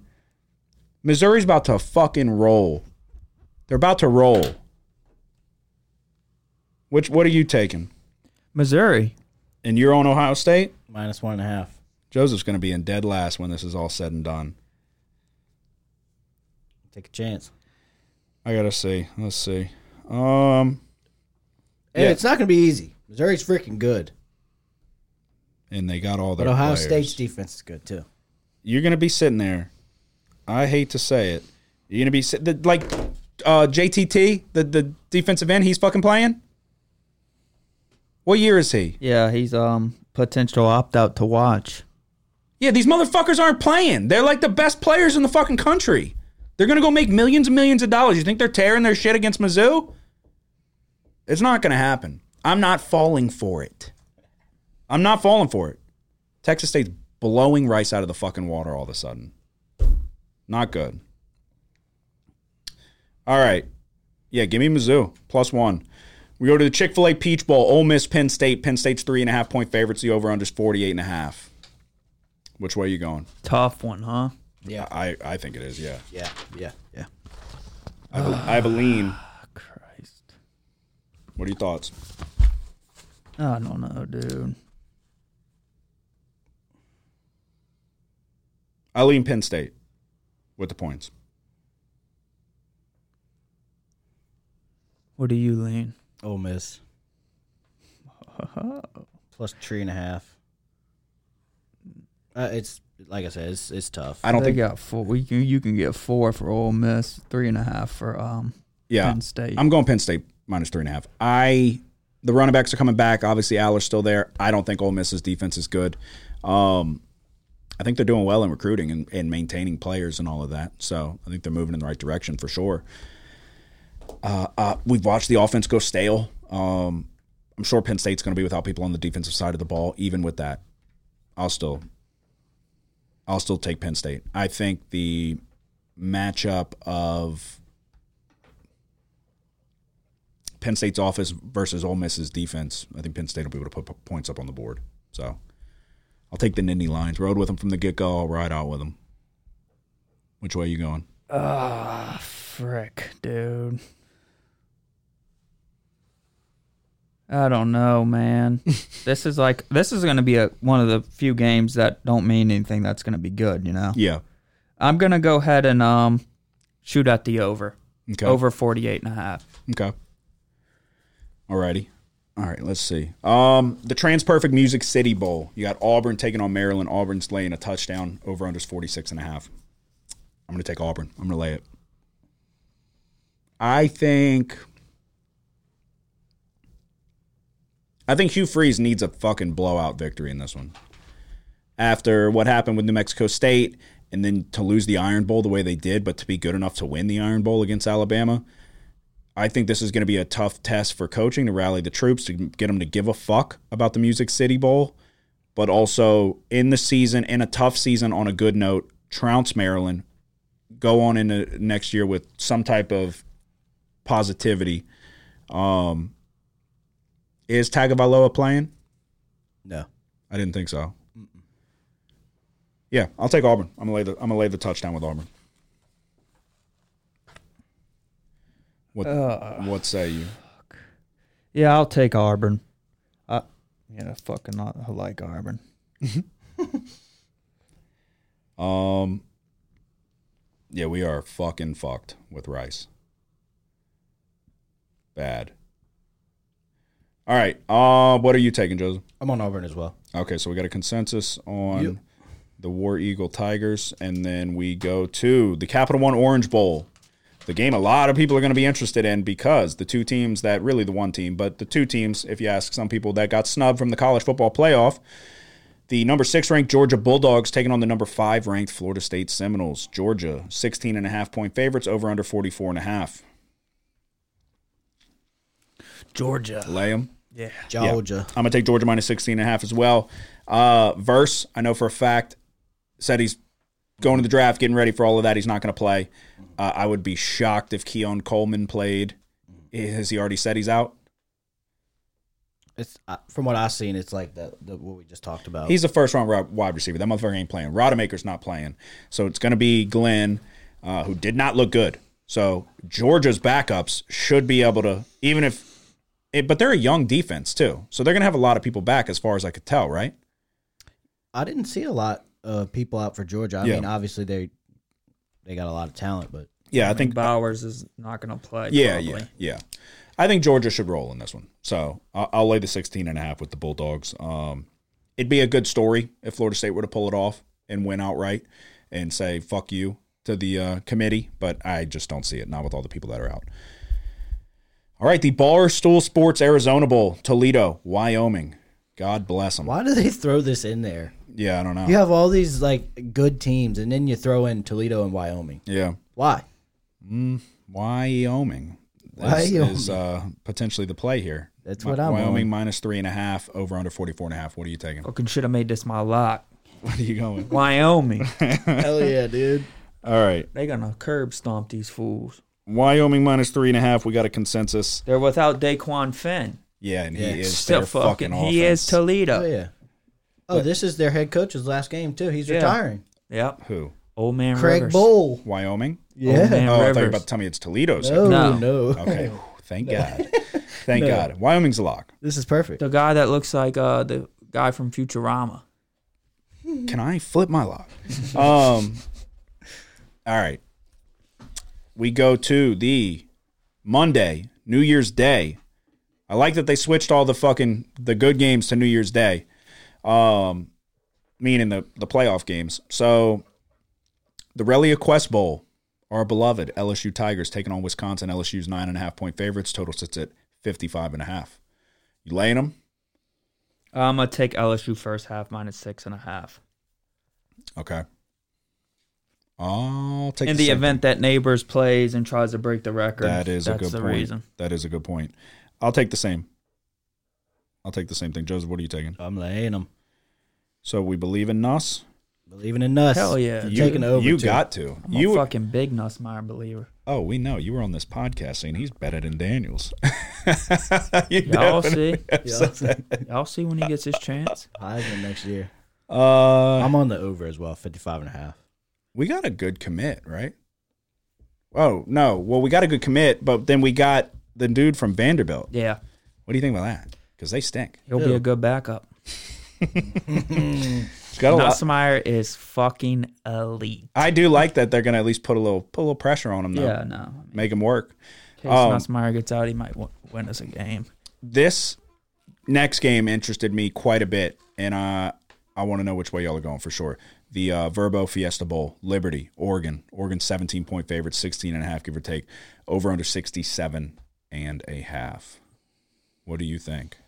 Missouri's about to fucking roll. They're about to roll. Which what are you taking? Missouri. And you're on Ohio State? Minus one and a half. Joseph's going to be in dead last when this is all said and done. Take a chance. I gotta see. Let's see. Um, And Yeah. it's not going to be easy. Missouri's freaking good. and they got all their But Ohio players. State's defense is good too. You're gonna be sitting there. I hate to say it. You're gonna be sit- the, like uh, JTT, the the defensive end. He's fucking playing. What year is he? Yeah, he's um potential opt out to watch. Yeah, these motherfuckers aren't playing. They're like the best players in the fucking country. They're gonna go make millions and millions of dollars. You think they're tearing their shit against Mizzou? It's not gonna happen. I'm not falling for it. I'm not falling for it. Texas State's blowing Rice out of the fucking water all of a sudden. Not good. All right. Yeah, give me Mizzou. Plus one. We go to the Chick fil A Peach Bowl. Ole Miss, Penn State. Penn State's three and a half point favorites. The over under is 48 and a half. Which way you going? Tough one, huh? Yeah. I, I think it is, yeah. Yeah. Yeah. Yeah. I have, a, I have a lean. Christ. What are your thoughts? I don't know, dude. I lean Penn State with the points. What do you lean? Ole Miss. Oh. Plus three and a half. Uh, it's like I said, it's it's tough. I don't they think. got four. We can, you can get four for Ole Miss, three and a half for um Yeah, Penn State. I'm going Penn State minus three and a half. I the running backs are coming back. Obviously, Allen's still there. I don't think Ole Miss's defense is good. Um, I think they're doing well in recruiting and, and maintaining players and all of that. So I think they're moving in the right direction for sure. Uh, uh, we've watched the offense go stale. Um, I'm sure Penn State's going to be without people on the defensive side of the ball. Even with that, I'll still, I'll still take Penn State. I think the matchup of Penn State's offense versus Ole Miss's defense, I think Penn State will be able to put points up on the board. So I'll take the Nittany Lions. Rode with them from the get go. I'll ride out with them. Which way are you going? Ah, frick, dude. I don't know, man. this is like this is going to be a one of the few games that don't mean anything. That's going to be good, you know. Yeah. I'm going to go ahead and um shoot at the over. Okay. Over 48 and a half. Okay. Alrighty. All right, let's see. Um, the Transperfect Music City Bowl. You got Auburn taking on Maryland. Auburn's laying a touchdown. Over under 46 and a half. I'm going to take Auburn. I'm going to lay it. I think I think Hugh Freeze needs a fucking blowout victory in this one. After what happened with New Mexico State and then to lose the Iron Bowl the way they did, but to be good enough to win the Iron Bowl against Alabama, I think this is going to be a tough test for coaching to rally the troops to get them to give a fuck about the Music City Bowl, but also in the season, in a tough season, on a good note, trounce Maryland, go on into next year with some type of positivity. Um, is Tagovailoa playing? No. I didn't think so. Yeah, I'll take Auburn. I'm gonna lay the I'm gonna lay the touchdown with Auburn. What what say you? Yeah, I'll take Auburn. I, yeah, fucking I I like Auburn. Um, yeah, we are fucking fucked with Rice. Bad. All right. Uh, what are you taking, Joseph? I'm on Auburn as well. Okay, so we got a consensus on Yep. the War Eagle Tigers, and then we go to the Capital One Orange Bowl. The game a lot of people are going to be interested in because the two teams that really the one team, but the two teams, if you ask some people that got snubbed from the college football playoff, the number six ranked Georgia Bulldogs taking on the number five ranked Florida State Seminoles. Georgia, 16 and a half point favorites, over under 44 and a half. Georgia. Lay them. Yeah. Georgia. I'm gonna take Georgia minus 16 and a half as well. Uh, Verse, I know for a fact, said he's going to the draft, getting ready for all of that. He's not gonna play. Uh, I would be shocked if Keon Coleman played. Has he already said he's out? It's uh, from what I've seen, it's like the, the what we just talked about. He's a first round ri- wide receiver. That motherfucker ain't playing. Rodemaker's not playing. So it's going to be Glenn, uh, who did not look good. So Georgia's backups should be able to, even if, it, but they're a young defense too. So they're going to have a lot of people back as far as I could tell, right? I didn't see a lot of people out for Georgia. I Yeah. mean, obviously they they got a lot of talent, but Yeah, I I think think Bowers is not going to play. Yeah, probably. yeah, yeah. I think Georgia should roll in this one. So I'll, I'll lay the 16 and a half with the Bulldogs. Um, it'd be a good story if Florida State were to pull it off and win outright and say, fuck you to the uh, committee, but I just don't see it, not with all the people that are out. All right, the Barstool Sports Arizona Bowl, Toledo, Wyoming. God bless them. why do they throw this in there? Yeah, I don't know. You have all these like good teams, and then you throw in Toledo and Wyoming. Yeah. Why? Wyoming. This Wyoming. is uh, potentially the play here. That's what I'm Wyoming on. minus three and a half, over under 44 and a half. What are you taking? Fucking should have made this my lock. What are you going? Wyoming. Hell yeah, dude! All right. they gonna curb stomp these fools. Wyoming minus three and a half. We got a consensus. They're without Dequan Finn. Yeah, and Yeah. he is Still their fucking. fucking he is. Toledo. Oh yeah. Oh, this is their head coach's last game too. He's Yeah. retiring. Yep. Who? Old man Craig Rivers. Bowl. Wyoming? Yeah. man. oh, I thought you were about to tell me it's Toledo's. No, No. no. Okay. Whew, Thank God. Thank God. Wyoming's a lock. This is perfect. The guy that looks like uh, the guy from Futurama. Can I flip my lock? Um. All right. We go to the Monday, New Year's Day. I like that they switched all the fucking the good games to New Year's Day. Um, meaning the the playoff games. So the ReliaQuest Bowl, our beloved LSU Tigers taking on Wisconsin. LSU's nine and a half point favorites. Total sits at 55 and a half. You laying them? I'm gonna take LSU first half minus six and a half. Okay. I'll take In the same event that Nabers plays and tries to break the record, That is a good the point. reason. That is a good point. I'll take the same. I'll take the same thing. Joseph, what are you taking? I'm laying them. So we believe in Nuss. Believing in us. Hell yeah. You, taking over. you too. got to. I'm you a fucking big Nussmeier believer. Oh, we know. You were on this podcast saying he's better than Daniels. You Y'all see? have said that. Y'all see when he gets his chance? Heisman next year. Uh, I'm on the over as well, 55 and a half. We got a good commit, right? Oh, no. Well, we got a good commit, but then we got the dude from Vanderbilt. Yeah, What do you think about that? Because they stink. he'll be a good backup. It's got a lot. Nussmeier is fucking elite. I do like that they're going to at least put a little put a little pressure on him, though. Yeah, no. Make him work. In case Um, Nussmeier gets out, he might w- win us a game. this next game interested me quite a bit, and uh, I want to know which way y'all are going for sure. The uh, Vrbo Fiesta Bowl, Liberty, Oregon. Oregon 17 point favorite, 16 and a half, give or take. Over under 67 and a half. What do you think?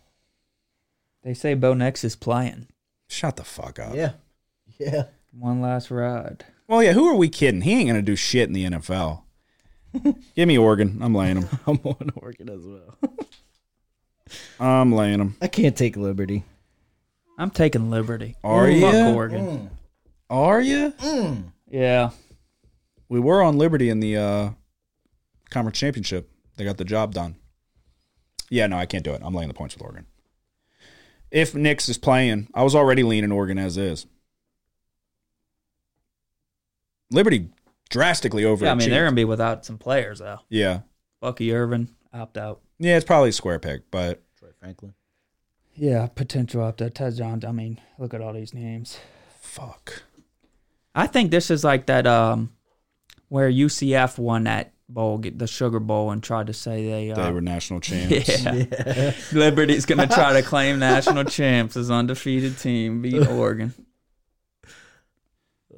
They say Bo Nix is playing. Shut the fuck up. Yeah. Yeah. One last ride. Well, yeah, who are we kidding? He ain't going to do shit in the NFL. Give me Oregon. I'm laying him. I'm on Oregon as well. I'm laying him. I can't take Liberty. I'm taking Liberty. Are Fuck ya? Oregon. Are you? Yeah. We were on Liberty in the uh, conference championship. They got the job done. Yeah, no, I can't do it. I'm laying the points with Oregon. If Nix is playing, I was already leaning Oregon as is. Liberty drastically over. Yeah, I mean, they're going to be without some players, though. yeah, Bucky Irving, opt out. yeah, it's probably a square pick, but Troy Franklin. Yeah, potential opt out. Ted John, I mean, look at all these names. fuck. I think this is like that um where UCF won that bowl, get the Sugar Bowl, and tried to say they. Uh, They were national champs. yeah. Liberty's gonna try to claim national champs as undefeated team, beat Oregon.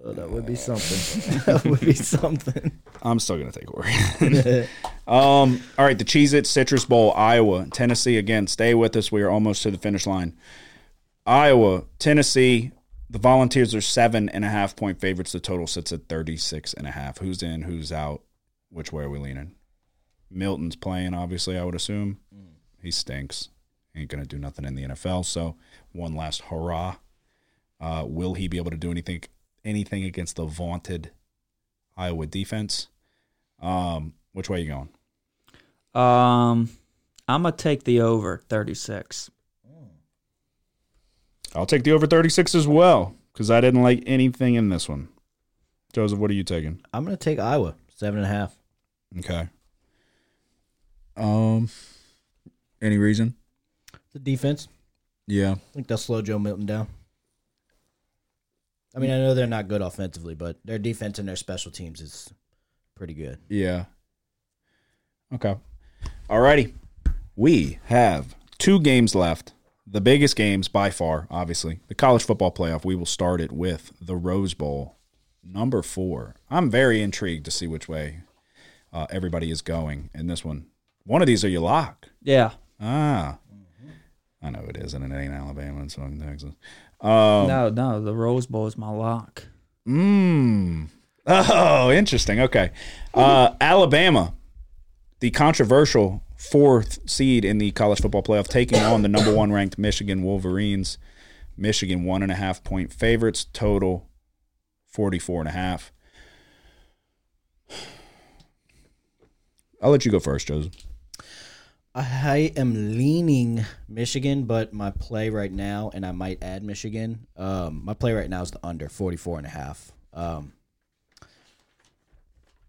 Oh, that would be something. that would be something. I'm still gonna take Oregon. um, all right, the Cheez It Citrus Bowl, Iowa, Tennessee again. Stay with us. We are almost to the finish line. Iowa, Tennessee. The Volunteers are seven and a half point favorites. The total sits at 36 and a half. Who's in? Who's out? Which way are we leaning? Milton's playing, obviously. I would assume He stinks. Ain't gonna do nothing in the NFL. So one last hurrah. Uh, will he be able to do anything anything against the vaunted Iowa defense? Um, which way are you going? Um, I'm gonna take the over 36. I'll take the over 36 as well because I didn't like anything in this one. Joseph, what are you taking? I'm going to take Iowa seven and a half. Okay. Um, any reason? The defense. Yeah. I think they'll slow Joe Milton down. I mean, I know they're not good offensively, but their defense and their special teams is pretty good. Yeah. Okay. Alrighty. We have two games left. The biggest games by far, obviously. The college football playoff. We will start it with the Rose Bowl, number four. I'm very intrigued to see which way uh, everybody is going in this one. One of these are your lock. Yeah. Ah. I know it is, and it ain't Alabama. It's fucking Texas. Um, no, no, the Rose Bowl is my lock. Mmm. Oh, interesting. Okay. Uh, Alabama, the controversial fourth seed in the college football playoff, taking on the number one ranked Michigan Wolverines. Michigan one and a half point favorites, total 44 and a half. I'll let you go first, Joseph. I am leaning Michigan, but my play right now, and I might add Michigan. Um, my play right now is the under 44 and a half. Um,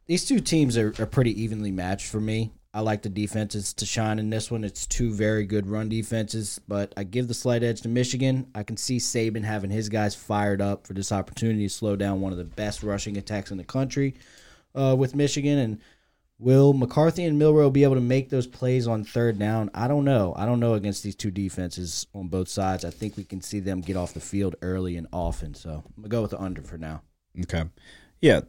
these two teams are, are pretty evenly matched for me. I like the defenses to shine in this one. It's two very good run defenses, but I give the slight edge to Michigan. I can see Saban having his guys fired up for this opportunity to slow down one of the best rushing attacks in the country uh, with Michigan. And will McCarthy and Milroe be able to make those plays on third down? I don't know. I don't know against these two defenses on both sides. I think we can see them get off the field early and often. So I'm going to go with the under for now. Okay. Yeah.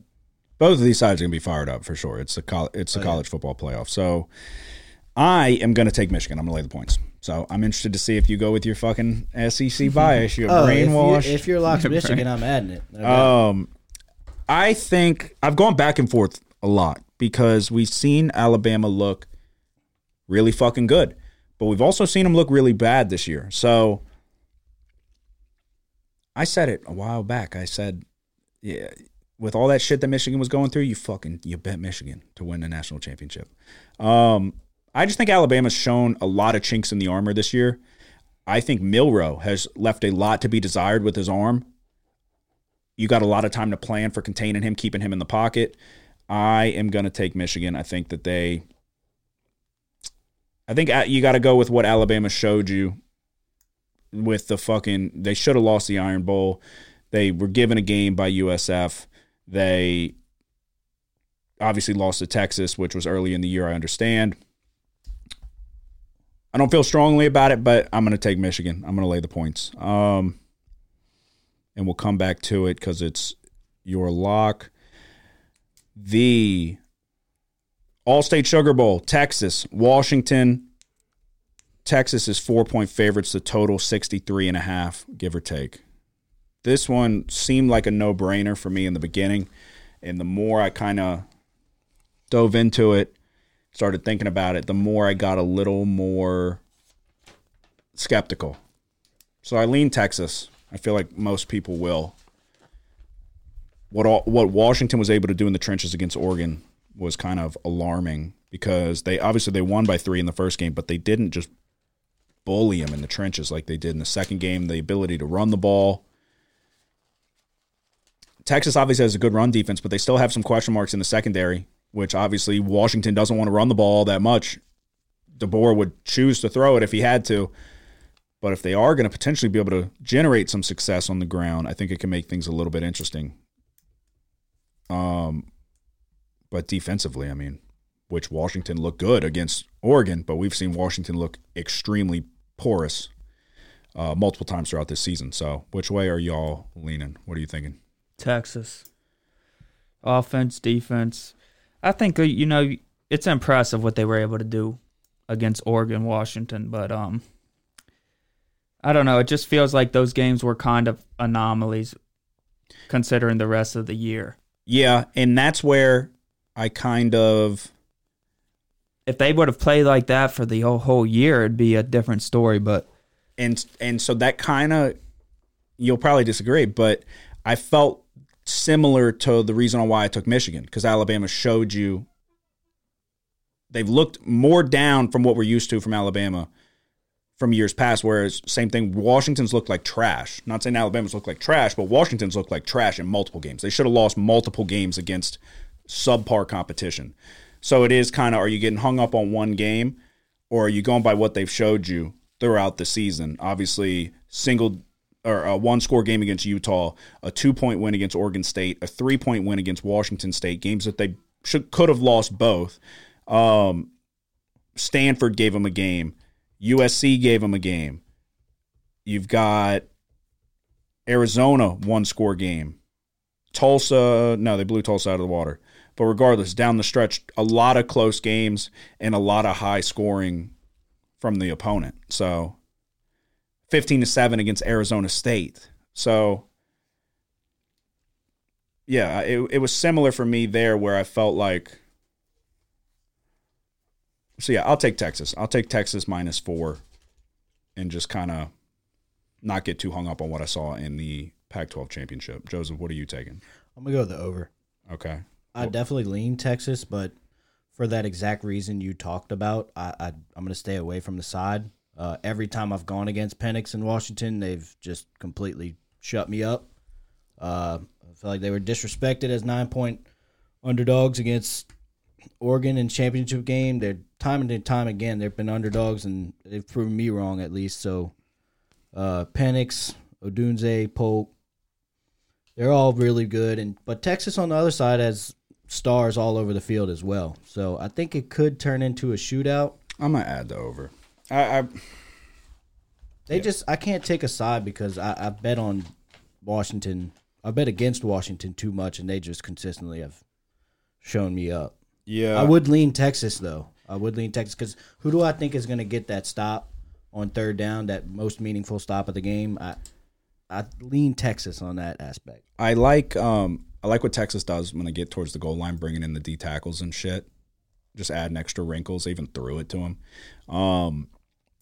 Both of these sides are going to be fired up for sure. It's a col- it's a college football playoff. So I am going to take Michigan. I'm going to lay the points. So I'm interested to see if you go with your fucking SEC bias. You're Oh, if, you, if you're locked Michigan, I'm adding it. Doubt. Um, I think I've gone back and forth a lot because we've seen Alabama look really fucking good, but we've also seen them look really bad this year. So I said it a while back. I said, yeah, with all that shit that Michigan was going through, you fucking you bet Michigan to win the national championship. Um, I just think Alabama's shown a lot of chinks in the armor this year. I think Milroe has left a lot to be desired with his arm you got a lot of time to plan for containing him, keeping him in the pocket. I am going to take Michigan. I think that they, I think uh, you got to go with what Alabama showed you with the fucking, they should have lost the Iron Bowl. They were given a game by USF. They obviously lost to Texas, which was early in the year, I understand. I don't feel strongly about it, but I'm going to take Michigan. I'm going to lay the points. Um, and we'll come back to it because it's your lock. The Allstate Sugar Bowl, Texas, Washington. Texas is four point favorites, the total 63 and a half, give or take. This one seemed like a no brainer for me in the beginning. And the more I kind of dove into it, started thinking about it, the more I got a little more skeptical. So I lean Texas. I feel like most people will. What all, what Washington was able to do in the trenches against Oregon was kind of alarming because they obviously they won by three in the first game, but they didn't just bully them in the trenches like they did in the second game. The ability to run the ball. Texas obviously has a good run defense, but they still have some question marks in the secondary, which obviously Washington doesn't want to run the ball that much. DeBoer would choose to throw it if he had to. But if they are going to potentially be able to generate some success on the ground, I think it can make things a little bit interesting. Um, but defensively, I mean, which Washington looked good against Oregon, but we've seen Washington look extremely porous uh, multiple times throughout this season. So, which way are y'all leaning? What are you thinking? Texas. Offense, defense. I think uh, you know it's impressive what they were able to do against Oregon, Washington, but um I don't know, it just feels like those games were kind of anomalies considering the rest of the year. Yeah, and that's where I kind of if they would have played like that for the whole, whole year, it'd be a different story. But and and so that kind of you'll probably disagree, but I felt similar to the reason on why I took Michigan because Alabama showed you they've looked more down from what we're used to from Alabama from years past. Whereas same thing, Washington's looked like trash. Not saying Alabama's looked like trash, but Washington's looked like trash in multiple games. They should have lost multiple games against subpar competition. So it is kind of are you getting hung up on one game or are you going by what they've showed you throughout the season? Obviously, single or a one score game against Utah, a two point win against Oregon State, a three point win against Washington State, games that they should could have lost both. Um, Stanford gave them a game. USC gave them a game. You've got Arizona one score game. Tulsa, no, they blew Tulsa out of the water. But regardless, down the stretch, a lot of close games and a lot of high scoring from the opponent. So 15 to 7 against Arizona State. So yeah, it it was similar for me there where I felt like So yeah, I'll take Texas. I'll take Texas minus 4 and just kind of not get too hung up on what I saw in the Pac-12 championship. Joseph, what are you taking? I'm gonna go the over. Okay. I definitely lean Texas, but for that exact reason you talked about, I, I I'm gonna stay away from the side. Uh, every time I've gone against Penix in Washington, they've just completely shut me up. Uh, I feel like they were disrespected as nine point underdogs against Oregon in championship game. They're time and time again they've been underdogs and they've proven me wrong at least. So uh, Penix, Odunze, Polk, they're all really good. And but Texas on the other side has stars all over the field as well. So I think it could turn into a shootout. I'm gonna add the over. I, I They just I can't take a side because I, I bet on Washington. I bet against Washington too much, and they just consistently have shown me up. yeah. I would lean Texas though. I would lean Texas because who do I think is going to get that stop on third down, that most meaningful stop of the game? I I lean Texas on that aspect. I like um I like what Texas does when they get towards the goal line, bringing in the D tackles and shit. Just adding extra wrinkles. They even threw it to them. Um,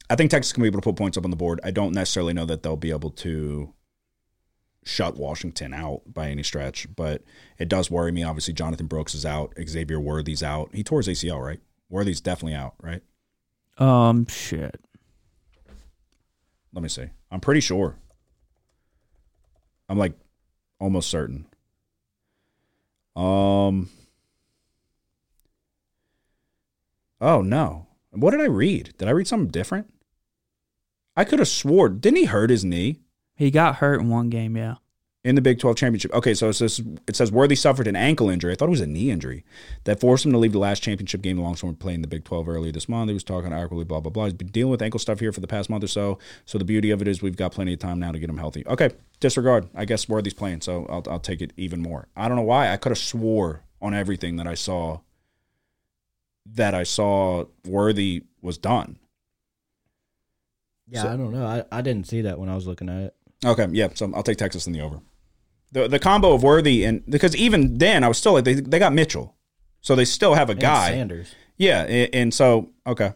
I think Texas can be able to put points up on the board. I don't necessarily know that they'll be able to shut Washington out by any stretch, but it does worry me. Obviously, Jonathan Brooks is out. Xavier Worthy's out. He tore his ACL, right? Worthy's definitely out, right? um, shit. Let me see. I'm pretty sure. I'm like almost certain. Um. Oh no! What did I read? Did I read something different? I could have swore. Didn't he hurt his knee He got hurt in one game. Yeah. in the Big 12 championship? Okay, so it says it says Worthy suffered an ankle injury. I thought it was a knee injury that forced him to leave the last championship game alongside playing the Big 12 earlier this month. He was talking awkwardly, blah blah blah. He's been dealing with ankle stuff here for the past month or so. So the beauty of it is we've got plenty of time now to get him healthy. Okay, disregard. I guess Worthy's playing, so I'll I'll take it even more. I don't know why. I could have swore on everything that I saw that I saw Worthy was done. Yeah, So- I don't know. I, I didn't see that when I was looking at it. Okay, yeah, so I'll take Texas in the over. The the combo of Worthy and because even then I was still like they they got Mitchell, so they still have a And guy. Sanders, Yeah, and, and so okay,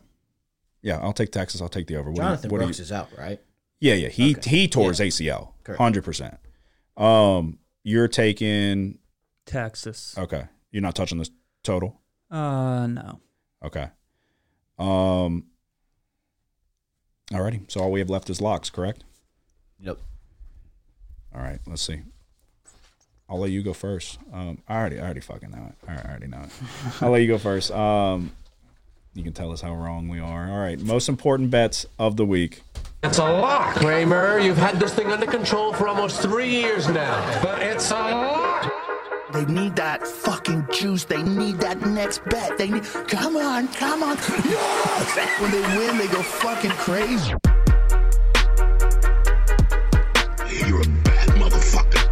yeah, I'll take Texas. I'll take the over. What do you- Jonathan what do you- Brooks is out, right? yeah, yeah, he Okay. he tore Yeah. his ACL, hundred percent. Um, you're taking Texas. okay. You're not touching this total. Uh, no. Okay. Um. Alrighty, so all we have left is locks, correct? Yep. All right, let's see. I'll let you go first. Um, I already, I already fucking know it. I I already know it. I'll let you go first. Um, you can tell us how wrong we are. All right, most important bets of the week. It's a lock. Kramer, you've had this thing under control for almost three years now. But it's a lock. They need that fucking juice. They need that next bet. They need. Come on, come on. Yes! When they win, they go fucking crazy. You're a bad motherfucker.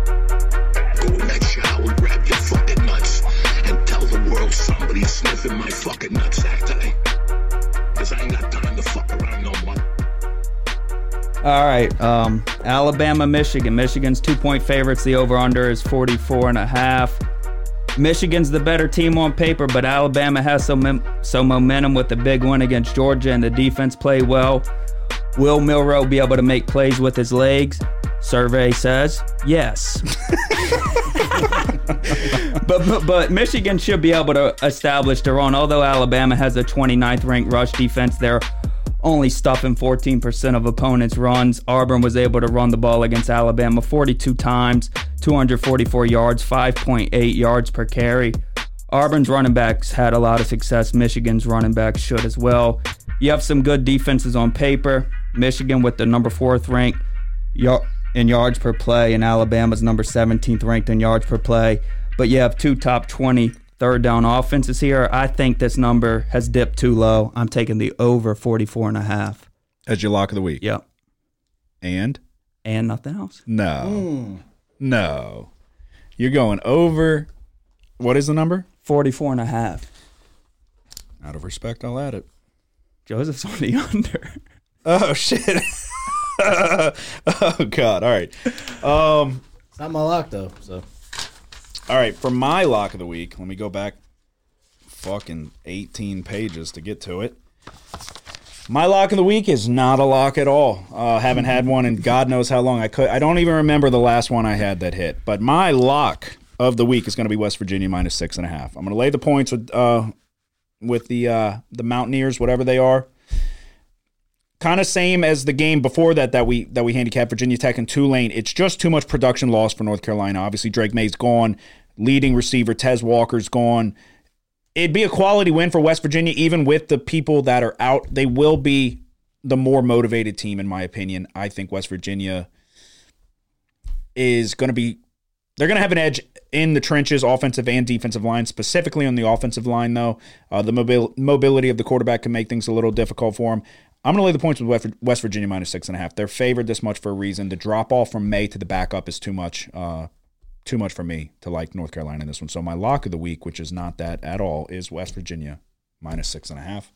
Go in that shower, grab your fucking nuts, and tell the world somebody's sniffing my fucking nutsack All right. Um, Alabama, Michigan. Michigan's two point favorites. The over under is 44 and a half. Michigan's the better team on paper, but Alabama has some some momentum with the big win against Georgia, and the defense played well. Will Milroe be able to make plays with his legs? Survey says yes. but, but but Michigan should be able to establish their own. Although Alabama has a 29th ranked rush defense, they're only stuffing 14% of opponents' runs. Auburn was able to run the ball against Alabama 42 times, 244 yards, 5.8 yards per carry. Auburn's running backs had a lot of success. Michigan's running backs should as well. You have some good defenses on paper. Michigan with the number fourth ranked in yards per play, and Alabama's number 17th ranked in yards per play. But you have two top 20 third down offenses here. I think this number has dipped too low. I'm taking the over 44 and a half. As your lock of the week. Yep. And? And nothing else. No. No. You're going over. What is the number? 44 and a half. Out of respect, I'll add it. Joseph's on the under. Oh, shit. oh, God. All right. Um, It's not my lock though, so All right, for my lock of the week, let me go back fucking 18 pages to get to it. My lock of the week is not a lock at all. Uh, haven't had one in God knows how long. I could. I don't even remember the last one I had that hit. But my lock of the week is going to be West Virginia minus six and a half. I'm going to lay the points with uh, with the uh, the Mountaineers, whatever they are. Kind of same as the game before that that we that we handicapped Virginia Tech and Tulane. It's just too much production loss for North Carolina. Obviously, Drake Maye's gone. Leading receiver Tez Walker's gone. It'd be a quality win for West Virginia, even with the people that are out. They will be the more motivated team, in my opinion. I think West Virginia is going to be. They're going to have an edge in the trenches, offensive and defensive line. Specifically on the offensive line, though, uh, the mobil- mobility of the quarterback can make things a little difficult for them. I'm going to lay the points with West- Virginia minus six and a half. They're favored this much for a reason. The drop off from Maye to the backup is too much. Uh, too much for me to like North Carolina in this one. So my lock of the week, which is not that at all, is West Virginia minus six and a half.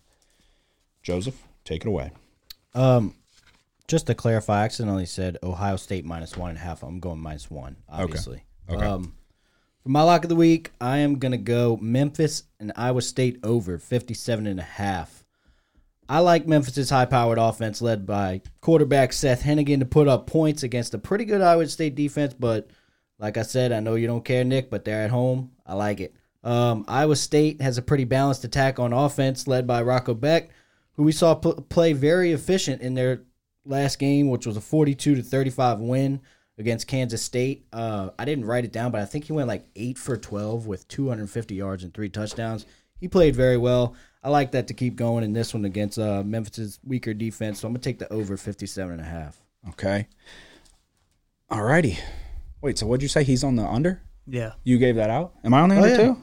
Joseph, take it away. um, just to clarify, I accidentally said Ohio State minus one and a half. I'm going minus one, obviously. Okay. Um, for my lock of the week, I am gonna go Memphis and Iowa State over 57 and a half. I like Memphis's high-powered offense led by quarterback Seth Henigan to put up points against a pretty good Iowa State defense, but like I said, I know you don't care, Nick, but they're at home. I like it. Um, Iowa State has a pretty balanced attack on offense, led by Rocco Becht, who we saw pl- play very efficient in their last game, which was a 42 to 35 win against Kansas State. Uh, I didn't write it down, but I think he went like eight for 12 with 250 yards and three touchdowns. He played very well. I like that to keep going in this one against uh, Memphis's weaker defense. So I'm gonna take the over 57 and a half. Okay. All righty. Wait, so what'd you say? He's on the under? Yeah. You gave that out? Am I on the under yeah. too?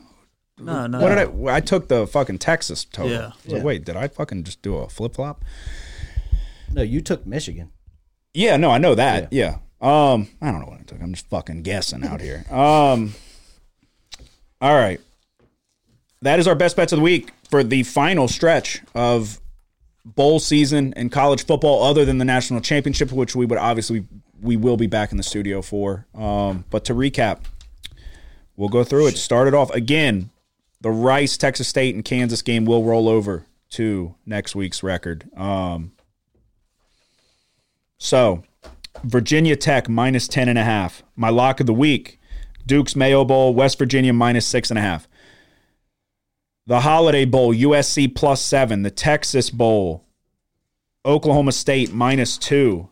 No, no. What did I? I took the fucking Texas total. Yeah. I was like, Yeah. wait, did I fucking just do a flip flop? No, you took Michigan. Yeah, no, I know that. Yeah. Um, I don't know what I took. I'm just fucking guessing out here. Um, all right. That is our best bets of the week for the final stretch of bowl season in college football, other than the national championship, which we would obviously we will be back in the studio for. Um, but to recap, we'll go through it. Start it off again. The Rice, Texas State, and Kansas game will roll over to next week's record. Um, so Virginia Tech minus 10 and a half. My lock of the week, Duke's Mayo Bowl, West Virginia minus six and a half. The Holiday Bowl, USC plus seven. The Texas Bowl, Oklahoma State minus two.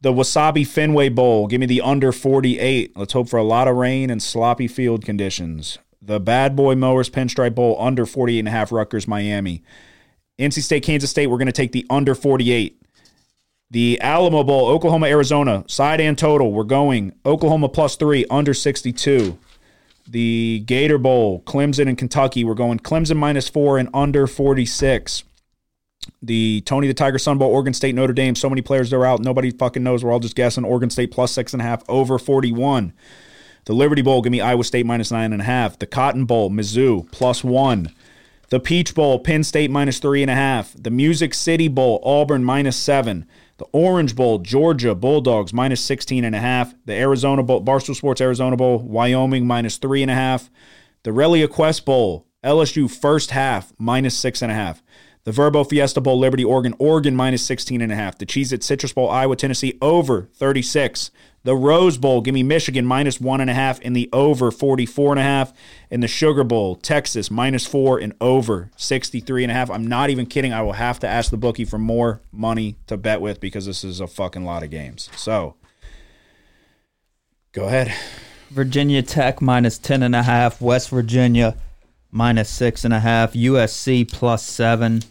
The Wasabi Fenway Bowl, give me the under 48. Let's hope for a lot of rain and sloppy field conditions. The Bad Boy Mowers Pinstripe Bowl, under 48 and a half, Rutgers, Miami. NC State, Kansas State, we're going to take the under 48. The Alamo Bowl, Oklahoma, Arizona, side and total. We're going Oklahoma plus three, under 62. The Gator Bowl, Clemson and Kentucky. We're going Clemson minus four and under 46. The Tony the Tiger Sun Bowl, Oregon State, Notre Dame. So many players are out. Nobody fucking knows. We're all just guessing. Oregon State plus six and a half, over 41. The Liberty Bowl, give me Iowa State minus nine and a half. The Cotton Bowl, Mizzou plus one. The Peach Bowl, Penn State minus three and a half. The Music City Bowl, Auburn minus seven. The Orange Bowl, Georgia Bulldogs minus 16 and a half. The Arizona Bowl, Barstool Sports Arizona Bowl, Wyoming minus three and a half. The ReliaQuest Bowl, LSU first half minus six and a half. The Vrbo Fiesta Bowl, Liberty, Oregon, Oregon minus 16 and a half. The Cheez It Citrus Bowl, Iowa, Tennessee over 36. The Rose Bowl, give me Michigan minus one and a half in the over 44 and a half. And the Sugar Bowl, Texas minus four and over 63 and a half. I'm not even kidding. I will have to ask the bookie for more money to bet with because this is a fucking lot of games. So go ahead. Virginia Tech minus ten and a half. West Virginia minus six and a half. USC plus seven.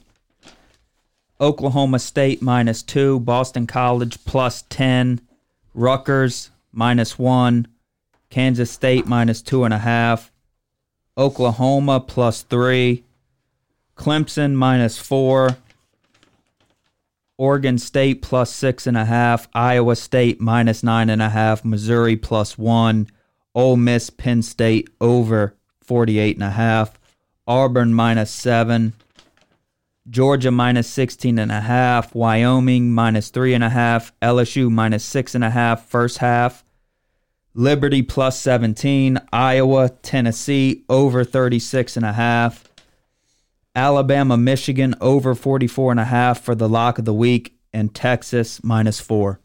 Oklahoma State minus two. Boston College plus ten. Rutgers minus one. Kansas State minus two and a half. Oklahoma plus three. Clemson minus four. Oregon State plus six and a half. Iowa State minus nine and a half. Missouri plus one. Ole Miss Penn State over 48 and a half. Auburn minus seven. Georgia minus 16 and a half. Wyoming minus three and a half. LSU minus six and a half first half. Liberty plus 17. Iowa, Tennessee over 36 and a half. Alabama, Michigan over 44 and a half for the lock of the week. And Texas minus four.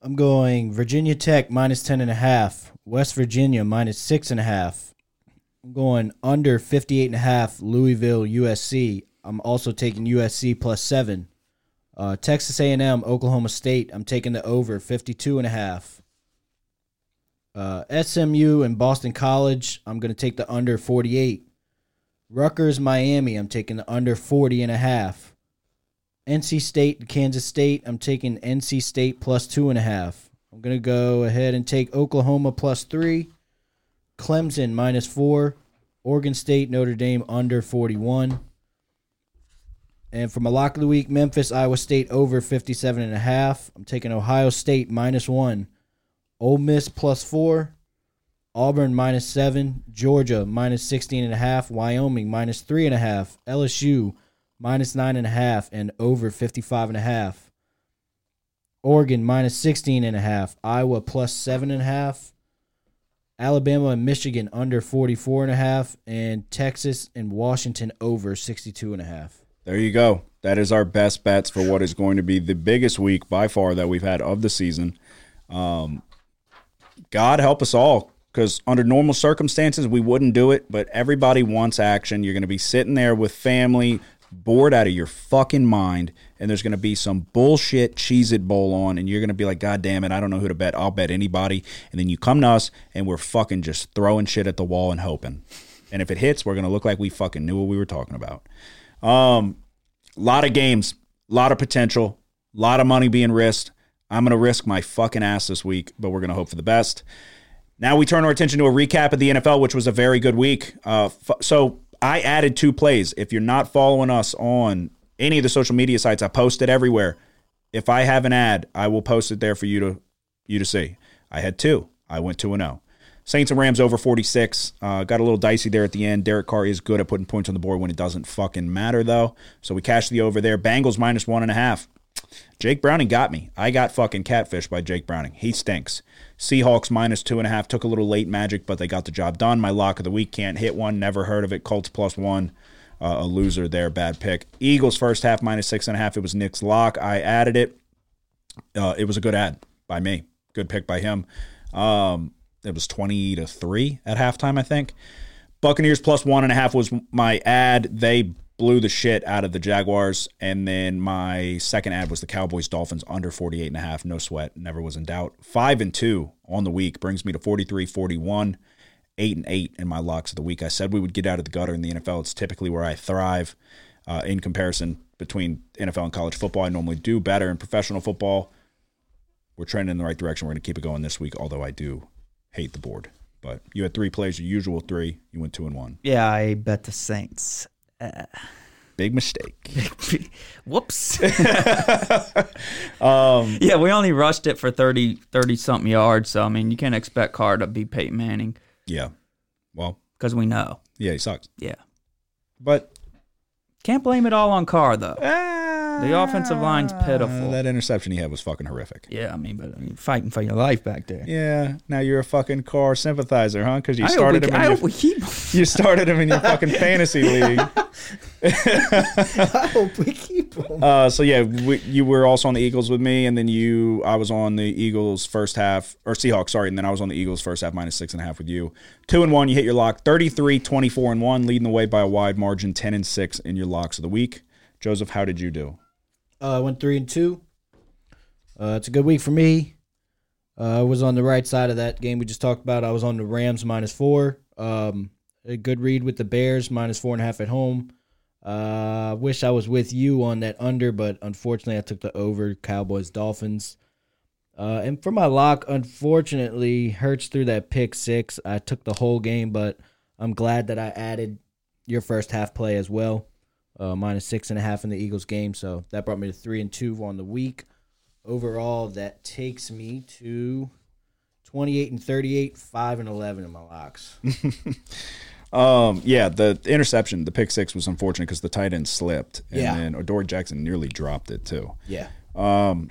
I'm going Virginia Tech minus ten and a half. West Virginia minus six and a half. I'm going under 58 and a half. Louisville USC. I'm also taking USC plus seven. Uh, Texas A&M Oklahoma State. I'm taking the over 52 and a half. Uh, SMU and Boston College. I'm going to take the under 48. Rutgers Miami. I'm taking the under 40 and a half. NC State and Kansas State. I'm taking NC State plus two and a half. I'm gonna go ahead and take Oklahoma plus three. Clemson minus four. Oregon State, Notre Dame under 41. And from a lock of the week, Memphis, Iowa State over 57 and a half. I'm taking Ohio State minus one. Ole Miss plus four. Auburn minus seven. Georgia minus 16 and a half. Wyoming minus three and a half. LSU minus nine and a half and over 55 and a half. Oregon minus 16 and a half. Iowa plus seven and a half. Alabama and Michigan under 44 and a half. And Texas and Washington over 62 and a half. There you go. That is our best bets for what is going to be the biggest week by far that we've had of the season. Um, God help us all because under normal circumstances we wouldn't do it, but everybody wants action. You're going to be sitting there with family, bored out of your fucking mind, and there's going to be some bullshit cheese It Bowl on, and you're going to be like, God damn it, I don't know who to bet. I'll bet anybody. And then you come to us, and we're fucking just throwing shit at the wall and hoping. And if it hits, we're going to look like we fucking knew what we were talking about. Um, lot of games, a lot of potential, a lot of money being risked. I'm going to risk my fucking ass this week, but we're going to hope for the best. Now we turn our attention to a recap of the NFL, which was a very good week. Uh, f- so I added two plays. If you're not following us on any of the social media sites, I post it everywhere. If I have an ad, I will post it there for you to you to see. I had two. I went two and zero. Saints and Rams over 46. Uh, got a little dicey there at the end. Derek Carr is good at putting points on the board when it doesn't fucking matter, though. So we cashed the over there. Bengals minus one and a half. Jake Browning got me. I got fucking catfish by Jake Browning. He stinks. Seahawks minus two and a half. Took a little late magic, but they got the job done. My lock of the week can't hit one. Never heard of it. Colts plus one. Uh, a loser there. Bad pick. Eagles first half minus six and a half. It was Nick's lock. I added it. Uh, it was a good ad by me. Good pick by him. Um, it was 20 to 3 at halftime, I think. Buccaneers plus one and a half was my ad. They blew the shit out of the Jaguars. And then my second ad was the Cowboys Dolphins under 48 and a half. No sweat. Never was in doubt. Five and two on the week brings me to 43 41. Eight and eight in my locks of the week. I said we would get out of the gutter in the NFL. It's typically where I thrive uh, in comparison between NFL and college football. I normally do better in professional football. We're trending in the right direction. We're going to keep it going this week, although I do hate the board. But you had three plays, your usual three. You went two and one. Yeah, I bet the Saints. Big mistake. Whoops. um, yeah, we only rushed it for 30, 30 something yards. So, I mean, you can't expect Carr to be Peyton Manning Yeah. Well, because we know. yeah, he sucks. Yeah. But Can't blame it all on Carr, though. uh, The offensive line's pitiful. Uh, that interception he had was fucking horrific. yeah, I mean, but I mean, fighting for your life back there. Yeah. Now you're a fucking Carr sympathizer, huh? Because you I hope, started we, him. I In hope your, we keep. you started him in your fucking fantasy league. I hope we keep him. Uh, so yeah, we, you were also on the Eagles with me, and then you, I was on the Eagles first half, or Seahawks, sorry, and then I was on the Eagles first half minus six and a half with you. Two and one, you hit your lock. 33, 24 and one, leading the way by a wide margin, 10 and six in your locks of the week. Joseph, how did you do? Uh, I went three and two. Uh, it's a good week for me. Uh, I was on the right side of that game we just talked about. I was on the Rams minus four. Um, a good read with the Bears minus four and a half at home. Uh, wish I was with you on that under, but unfortunately I took the over. Cowboys Dolphins. Uh, and for my lock, unfortunately, Hurts threw that pick six. I took the whole game, but I'm glad that I added your first half play as well uh, minus six and a half in the Eagles game. So that brought me to three and two on the week. Overall, that takes me to twenty-eight and thirty-eight, five and eleven in my locks. Um, yeah, the interception, the pick six was unfortunate because the tight end slipped, and Yeah. then Odori Jackson nearly dropped it too. yeah, Um,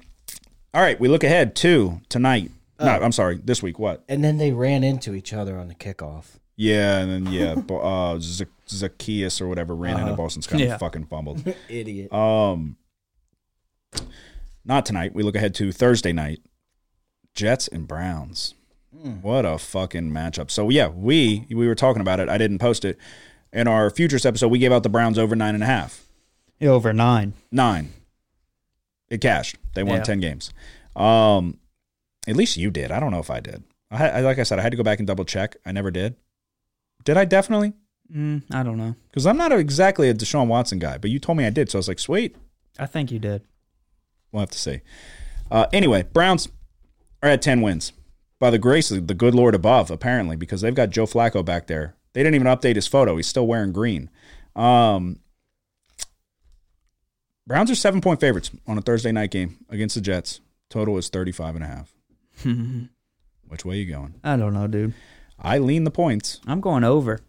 All right, we look ahead to tonight. no, I'm sorry, this week. What? and then they ran into each other on the kickoff. Yeah, and then yeah, Bo- uh, Z- Zaccheaus or whatever ran into Boston Scott and fucking fumbled. Idiot. Um, not tonight. We look ahead to Thursday night. Jets and Browns. What a fucking matchup. So yeah, we we were talking about it. I didn't post it in our futures episode. We gave out the Browns over nine and a half. Over nine. Nine. It cashed. They won Yeah. ten games. Um, at least you did. I don't know if I did. I, I like I said, I had to go back and double check. I never did. Did I definitely? Mm, I don't know. Because I'm not exactly a Deshaun Watson guy, but you told me I did, so I was like, sweet. I think you did. We'll have to see. Uh, anyway, Browns are at 10 wins by the grace of the good Lord above, apparently, because they've got Joe Flacco back there. They didn't even update his photo. He's still wearing green. Um, Browns are seven point favorites on a Thursday night game against the Jets. Total is 35 and a half. Which way you going? I don't know, dude. I lean the points. I'm going over.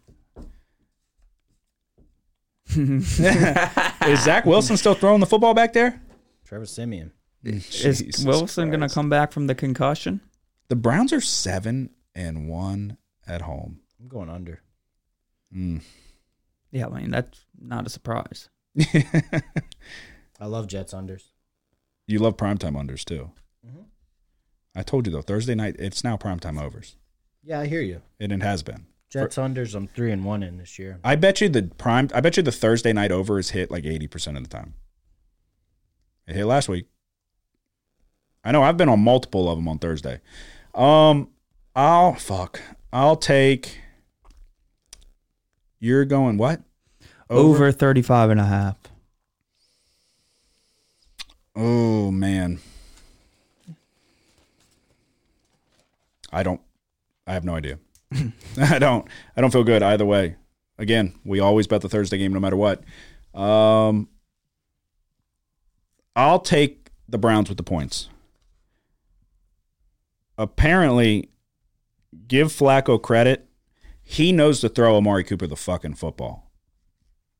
Is Zach Wilson still throwing the football back there? Trevor Siemian. Is Jesus Wilson going to Christ. come back from the concussion? The Browns are seven and one at home. I'm going under. Mm. Yeah, I mean, that's not a surprise. I love Jets unders. You love primetime unders too. Mm-hmm. I told you though, Thursday night it's now primetime overs, Yeah, I hear you. and it has been. Jets unders. I'm three and one in this year. I bet you the prime. I bet you the Thursday night over is hit like eighty percent of the time. It hit last week. I know I've been on multiple of them on Thursday. Um, I'll fuck. I'll take. You're going what? Over 35 and a half. Oh man. I don't I have no idea. I don't I don't feel good either way. Again, we always bet the Thursday game no matter what. Um I'll take the Browns with the points. Apparently, give Flacco credit. He knows to throw Amari Cooper the fucking football.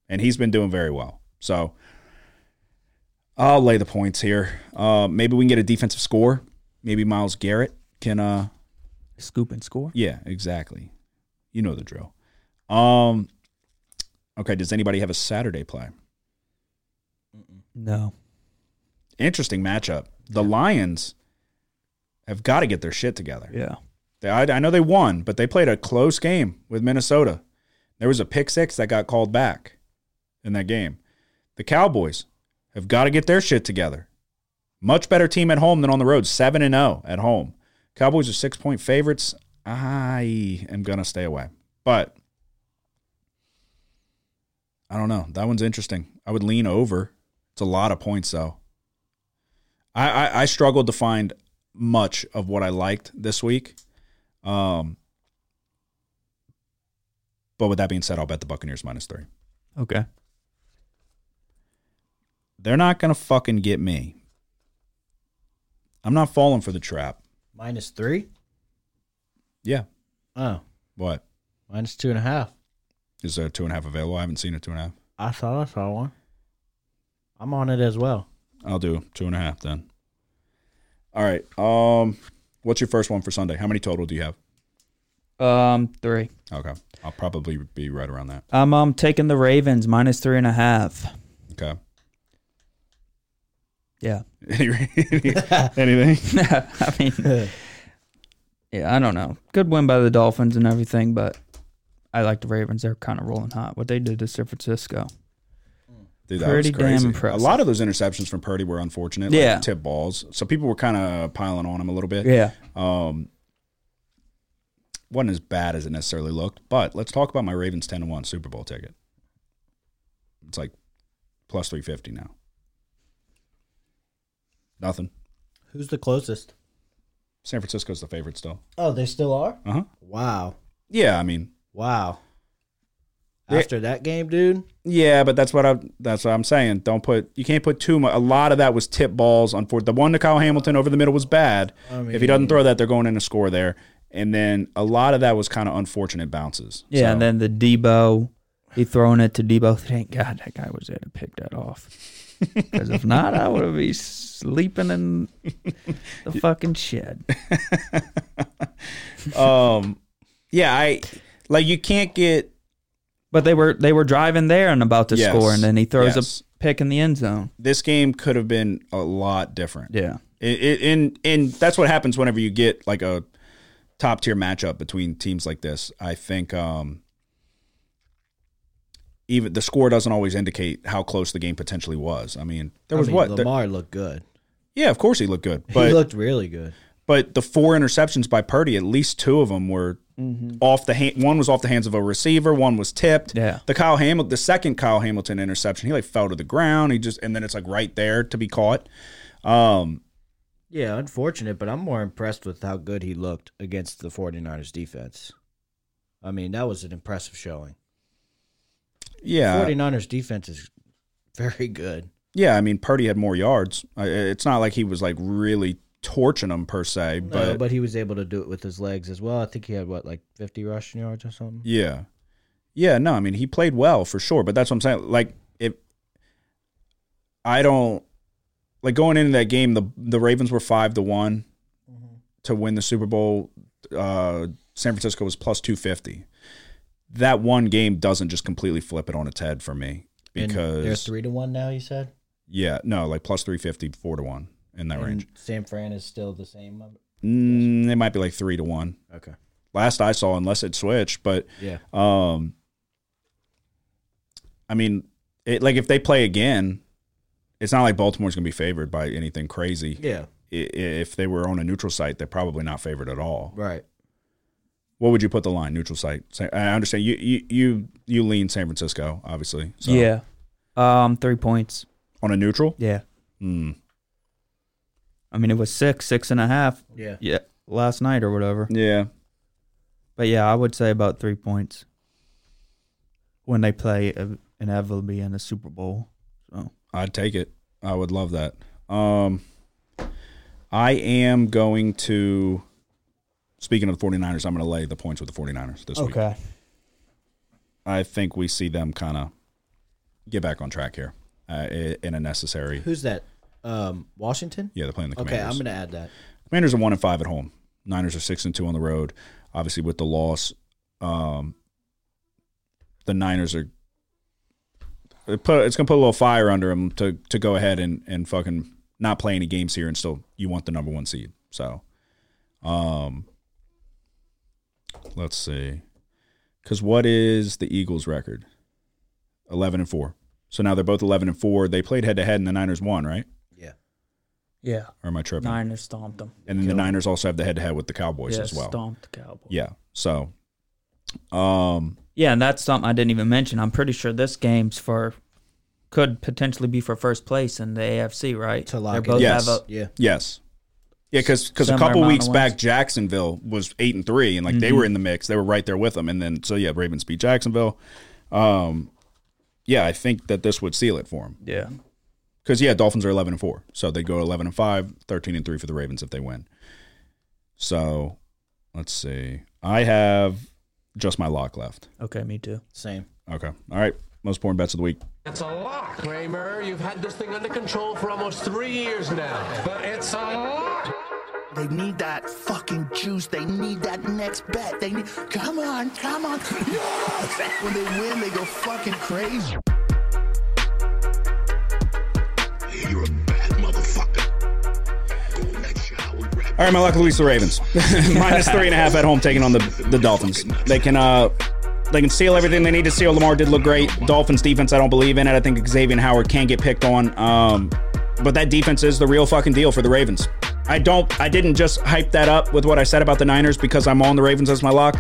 And he's been doing very well. So I'll lay the points here. Uh, maybe we can get a defensive score. Maybe Myles Garrett can. Uh, Scoop and score. yeah, exactly. You know the drill. Um, okay. Does anybody have a Saturday play? No. Interesting matchup. The Lions have got to get their shit together. Yeah. They, I, I know they won, but they played a close game with Minnesota. There was a pick six that got called back in that game. The Cowboys have got to get their shit together. Much better team at home than on the road. 7 and 0 at home. Cowboys are six point favorites. I am going to stay away. But I don't know. That one's interesting. I would lean over. It's a lot of points, though. I, I, I struggled to find much of what I liked this week. Um, but with that being said, I'll bet the Buccaneers minus three. Okay. They're not going to fucking get me. I'm not falling for the trap. Minus three. Yeah. Oh, What? minus two and a half. Is there a two and a half available? I haven't seen a two and a half. I thought I saw one. I'm on it as well. I'll do two and a half then. All right. Um, what's your first one for Sunday? How many total do you have? Um, three. Okay, I'll probably be right around that. I'm um taking the Ravens minus three and a half. Okay. Yeah. Anything? I mean, yeah, I don't know. Good win by the Dolphins and everything, but I like the Ravens. They're kind of rolling hot. What they did to San Francisco. Dude, Pretty damn impressive. A lot of those interceptions from Purdy were unfortunate. like Yeah. tip balls. So people were kind of piling on him a little bit. Yeah. Um, wasn't as bad as it necessarily looked. But let's talk about my Ravens ten to one Super Bowl ticket. It's like plus three fifty now. Nothing. Who's the closest? San Francisco's the favorite still. Oh, they still are. Uh huh. Wow, Yeah, I mean, wow. Yeah. After that game, dude. yeah, but that's what I that's what I'm saying. Don't put you can't put too much. A lot of that was tip balls. Unfortunately, the one to Kyle Hamilton over the middle was bad. if he doesn't throw that, they're going in to score there. And then a lot of that was kind of unfortunate bounces. Yeah, So- and then the Debo, he throwing it to Debo. Thank God that guy was there to pick that off. Because if not, I would be sleeping in the fucking shed. um, yeah, I like you can't get But they were they were driving there and about to Yes. score, and then he throws Yes. a pick in the end zone. this game could have been a lot different. Yeah, It, it, and and that's what happens whenever you get like a top tier matchup between teams like this. I think um, even the score doesn't always indicate how close the game potentially was. I mean, there I was mean, what? there- Lamar looked good. yeah, of course he looked good, but he looked really good. but the four interceptions by Purdy, at least two of them were off the hand. One was off the hands of a receiver. One was tipped. Yeah. The Kyle Hamilton, the second Kyle Hamilton interception, he like fell to the ground. He just and then it's like right there to be caught. Um, Yeah, unfortunate, but I'm more impressed with how good he looked against the 49ers defense. I mean, that was an impressive showing. Yeah, 49ers defense is very good. Yeah, I mean Purdy had more yards. It's not like he was like really torching them per se, But, but, but he was able to do it with his legs as well. I think he had what like 50 rushing yards or something. yeah, yeah. No, I mean he played well for sure. But that's what I'm saying. Like if I don't like going into that game, the the Ravens were five to one to win the Super Bowl. Uh, San Francisco was plus two fifty. That one game doesn't just completely flip it on its head for me And they're three to one now. You said yeah, no, like plus 350, four to one in that and range. San Fran is still the same. Mm, it might be like three to one. Okay. last I saw, unless it switched. But Yeah. um, I mean, it, like if they play again, it's not like Baltimore's going to be favored by anything crazy. Yeah. If they were on a neutral site, they're probably not favored at all. Right. What would you put the line? Neutral site. I understand you you you, you lean San Francisco, obviously. So yeah. Um, three points. on a neutral. Yeah. Hmm. I mean, it was six, six and a half. Yeah. Yeah, last night or whatever. Yeah. But yeah, I would say about three points when they play inevitably in the Super Bowl. So I'd take it. I would love that. Um, I am going to. Speaking of the 49ers, I'm going to lay the points with the 49ers this week. Okay. I think we see them kind of get back on track here uh, in a necessary. Who's that? Um, Washington. Yeah, they're playing the Commanders. Okay, I'm gonna add that. Commanders are one and five at home. Niners are six and two on the road. Obviously, with the loss, um, the Niners are. It put, it's going to put a little fire under them to to go ahead and and fucking not play any games here and still you want the number one seed. So, um, let's see, because what is the Eagles' record? Eleven and four. So now they're both eleven and four. They played head to head, and the Niners won, right? Yeah. yeah, Or am I tripping? Niners stomped them. And then the Niners also have the head to head with the Cowboys yeah, as well. stomped the Cowboys. Yeah. So, um, Yeah, and that's something I didn't even mention. I'm pretty sure this game's for could potentially be for first place in the AFC, right? To lock They it both in. Yes. have a Yeah. yes, yeah, because because a couple weeks back, wins. Jacksonville was eight and three, and like they Mhm. were in the mix. They were right there with them, and then so yeah, Ravens beat Jacksonville. Um, yeah, I think that this would seal it for them yeah. because yeah, Dolphins are eleven and four, so they go 11 and 5, 13 and three for the Ravens if they win. So, let's see. I have just my lock left. Okay, me too. Same. Okay. All right. most important bets of the week. It's a lock. Kramer, you've had this thing under control for almost three years now. But it's a lock. They need that fucking juice. They need that next bet. They need. Come on, come on. Yes! When they win, they go fucking crazy. You're a bad motherfucker. Go next year, I will grab All right, my luck of the the Ravens. Minus three and a half at home, taking on the the Dolphins. They can uh they can seal everything they need to seal. Lamar did look great. Dolphins defense, I don't believe in it. I think Xavien Howard can get picked on. Um, but that defense is the real fucking deal for the Ravens. I don't. I didn't just hype that up with what I said about the Niners because I'm on the Ravens as my lock.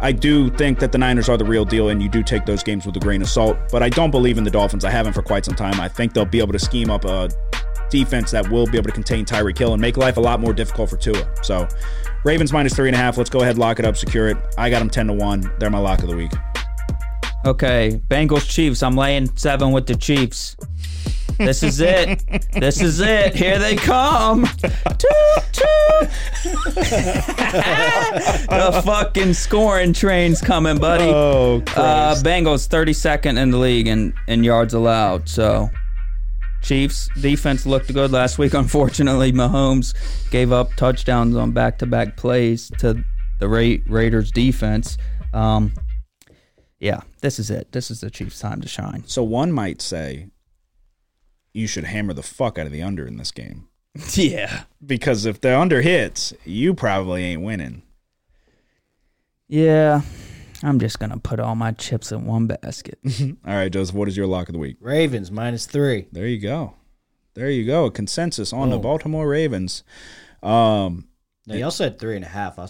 I do think that the Niners are the real deal, and you do take those games with a grain of salt. But I don't believe in the Dolphins. I haven't for quite some time. I think they'll be able to scheme up a defense that will be able to contain Tyreek Hill and make life a lot more difficult for Tua. So, Ravens minus three and a half. Let's go ahead, lock it up, secure it. I got them ten to one. They're my lock of the week. Okay, Bengals Chiefs. I'm laying seven with the Chiefs. This is it. this is it. Here they come. Toot, toot. the fucking scoring train's coming, buddy. Oh, Uh, Bengals 32nd in the league in, in yards allowed. So, Chiefs defense looked good last week. Unfortunately, Mahomes gave up touchdowns on back to back plays to the Ra- Raiders defense. Um, yeah, this is it. This is the Chiefs' time to shine. So one might say you should hammer the fuck out of the under in this game Yeah. because if the under hits, you probably ain't winning. Yeah. I'm just going to put all my chips in one basket. All right, Joseph, what is your lock of the week? Ravens minus three. There you go. There you go. A consensus on the Baltimore Ravens. Um, Now y'all said three and a half. I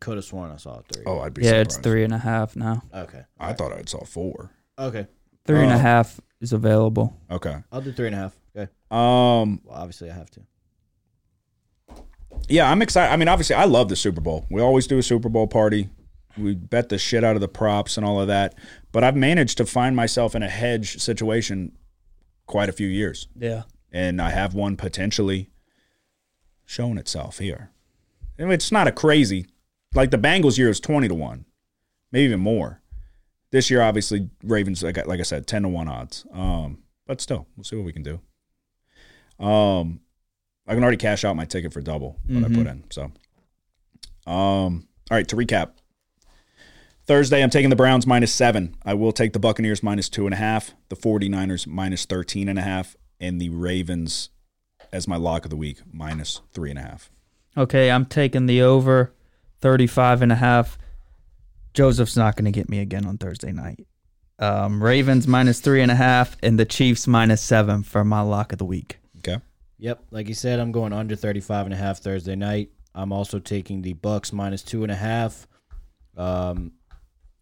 could have sworn I saw three. oh, I'd be yeah, surprised. it's three and a half now. Okay. I thought I saw four. Okay. Three and a Oh. half is available. Okay. I'll do three and a half. Okay. Um, Well, obviously I have to. yeah, I'm excited. I mean, obviously, I love the Super Bowl. We always do a Super Bowl party. We bet the shit out of the props and all of that. But I've managed to find myself in a hedge situation quite a few years. Yeah. and I have one potentially shown itself here. And it's not a crazy like the Bengals year is twenty to one, maybe even more. This year, obviously, Ravens like I, like I said, ten to one odds. Um, but still, we'll see what we can do. Um, I can already cash out my ticket for double what I put in. So, um, all right. To recap, Thursday, I'm taking the Browns minus seven. I will take the Buccaneers minus two and a half, the 49ers minus 13 and a half, and the Ravens as my lock of the week minus three and a half. Okay, I'm taking the over 35 and a half. Joseph's not going to get me again on Thursday night. Um, Ravens minus three and a half and the Chiefs minus seven for my lock of the week. Okay. Yep. Like you said, I'm going under 35 and a half Thursday night. I'm also taking the Bucks minus two and a half, um,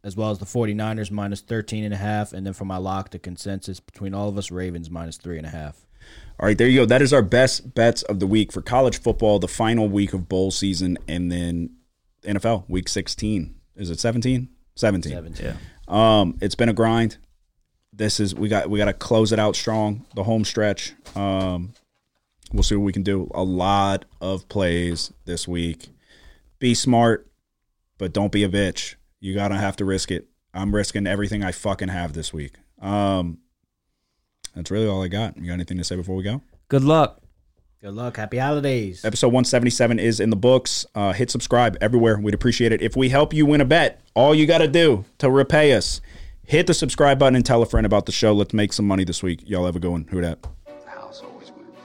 as well as the 49ers minus 13 and a half. And then for my lock, the consensus between all of us, Ravens minus three and a half. All right, there you go. That is our best bets of the week for college football, the final week of bowl season, and then NFL week 16. Is it 17? 17. 17. Um, it's been a grind. This is we got we got to close it out strong. The home stretch. Um, we'll see what we can do. A lot of plays this week. Be smart, but don't be a bitch. You gotta have to risk it. I'm risking everything I fucking have this week. Um, that's really all I got. You got anything to say before we go? Good luck. Good luck. Happy holidays. Episode 177 is in the books. Uh, hit subscribe everywhere. We'd appreciate it. If we help you win a bet, all you got to do to repay us, hit the subscribe button and tell a friend about the show. Let's make some money this week. Y'all have a good one. Who dat? The house always wins.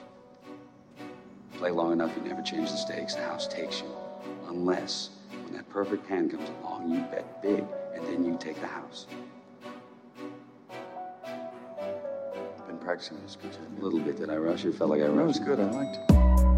Play long enough, you never change the stakes. The house takes you. Unless, when that perfect hand comes along, you bet big, and then you take the house. Practicing this, Peter. A little bit. Did I rush It Felt like I rushed. That was good. I liked it.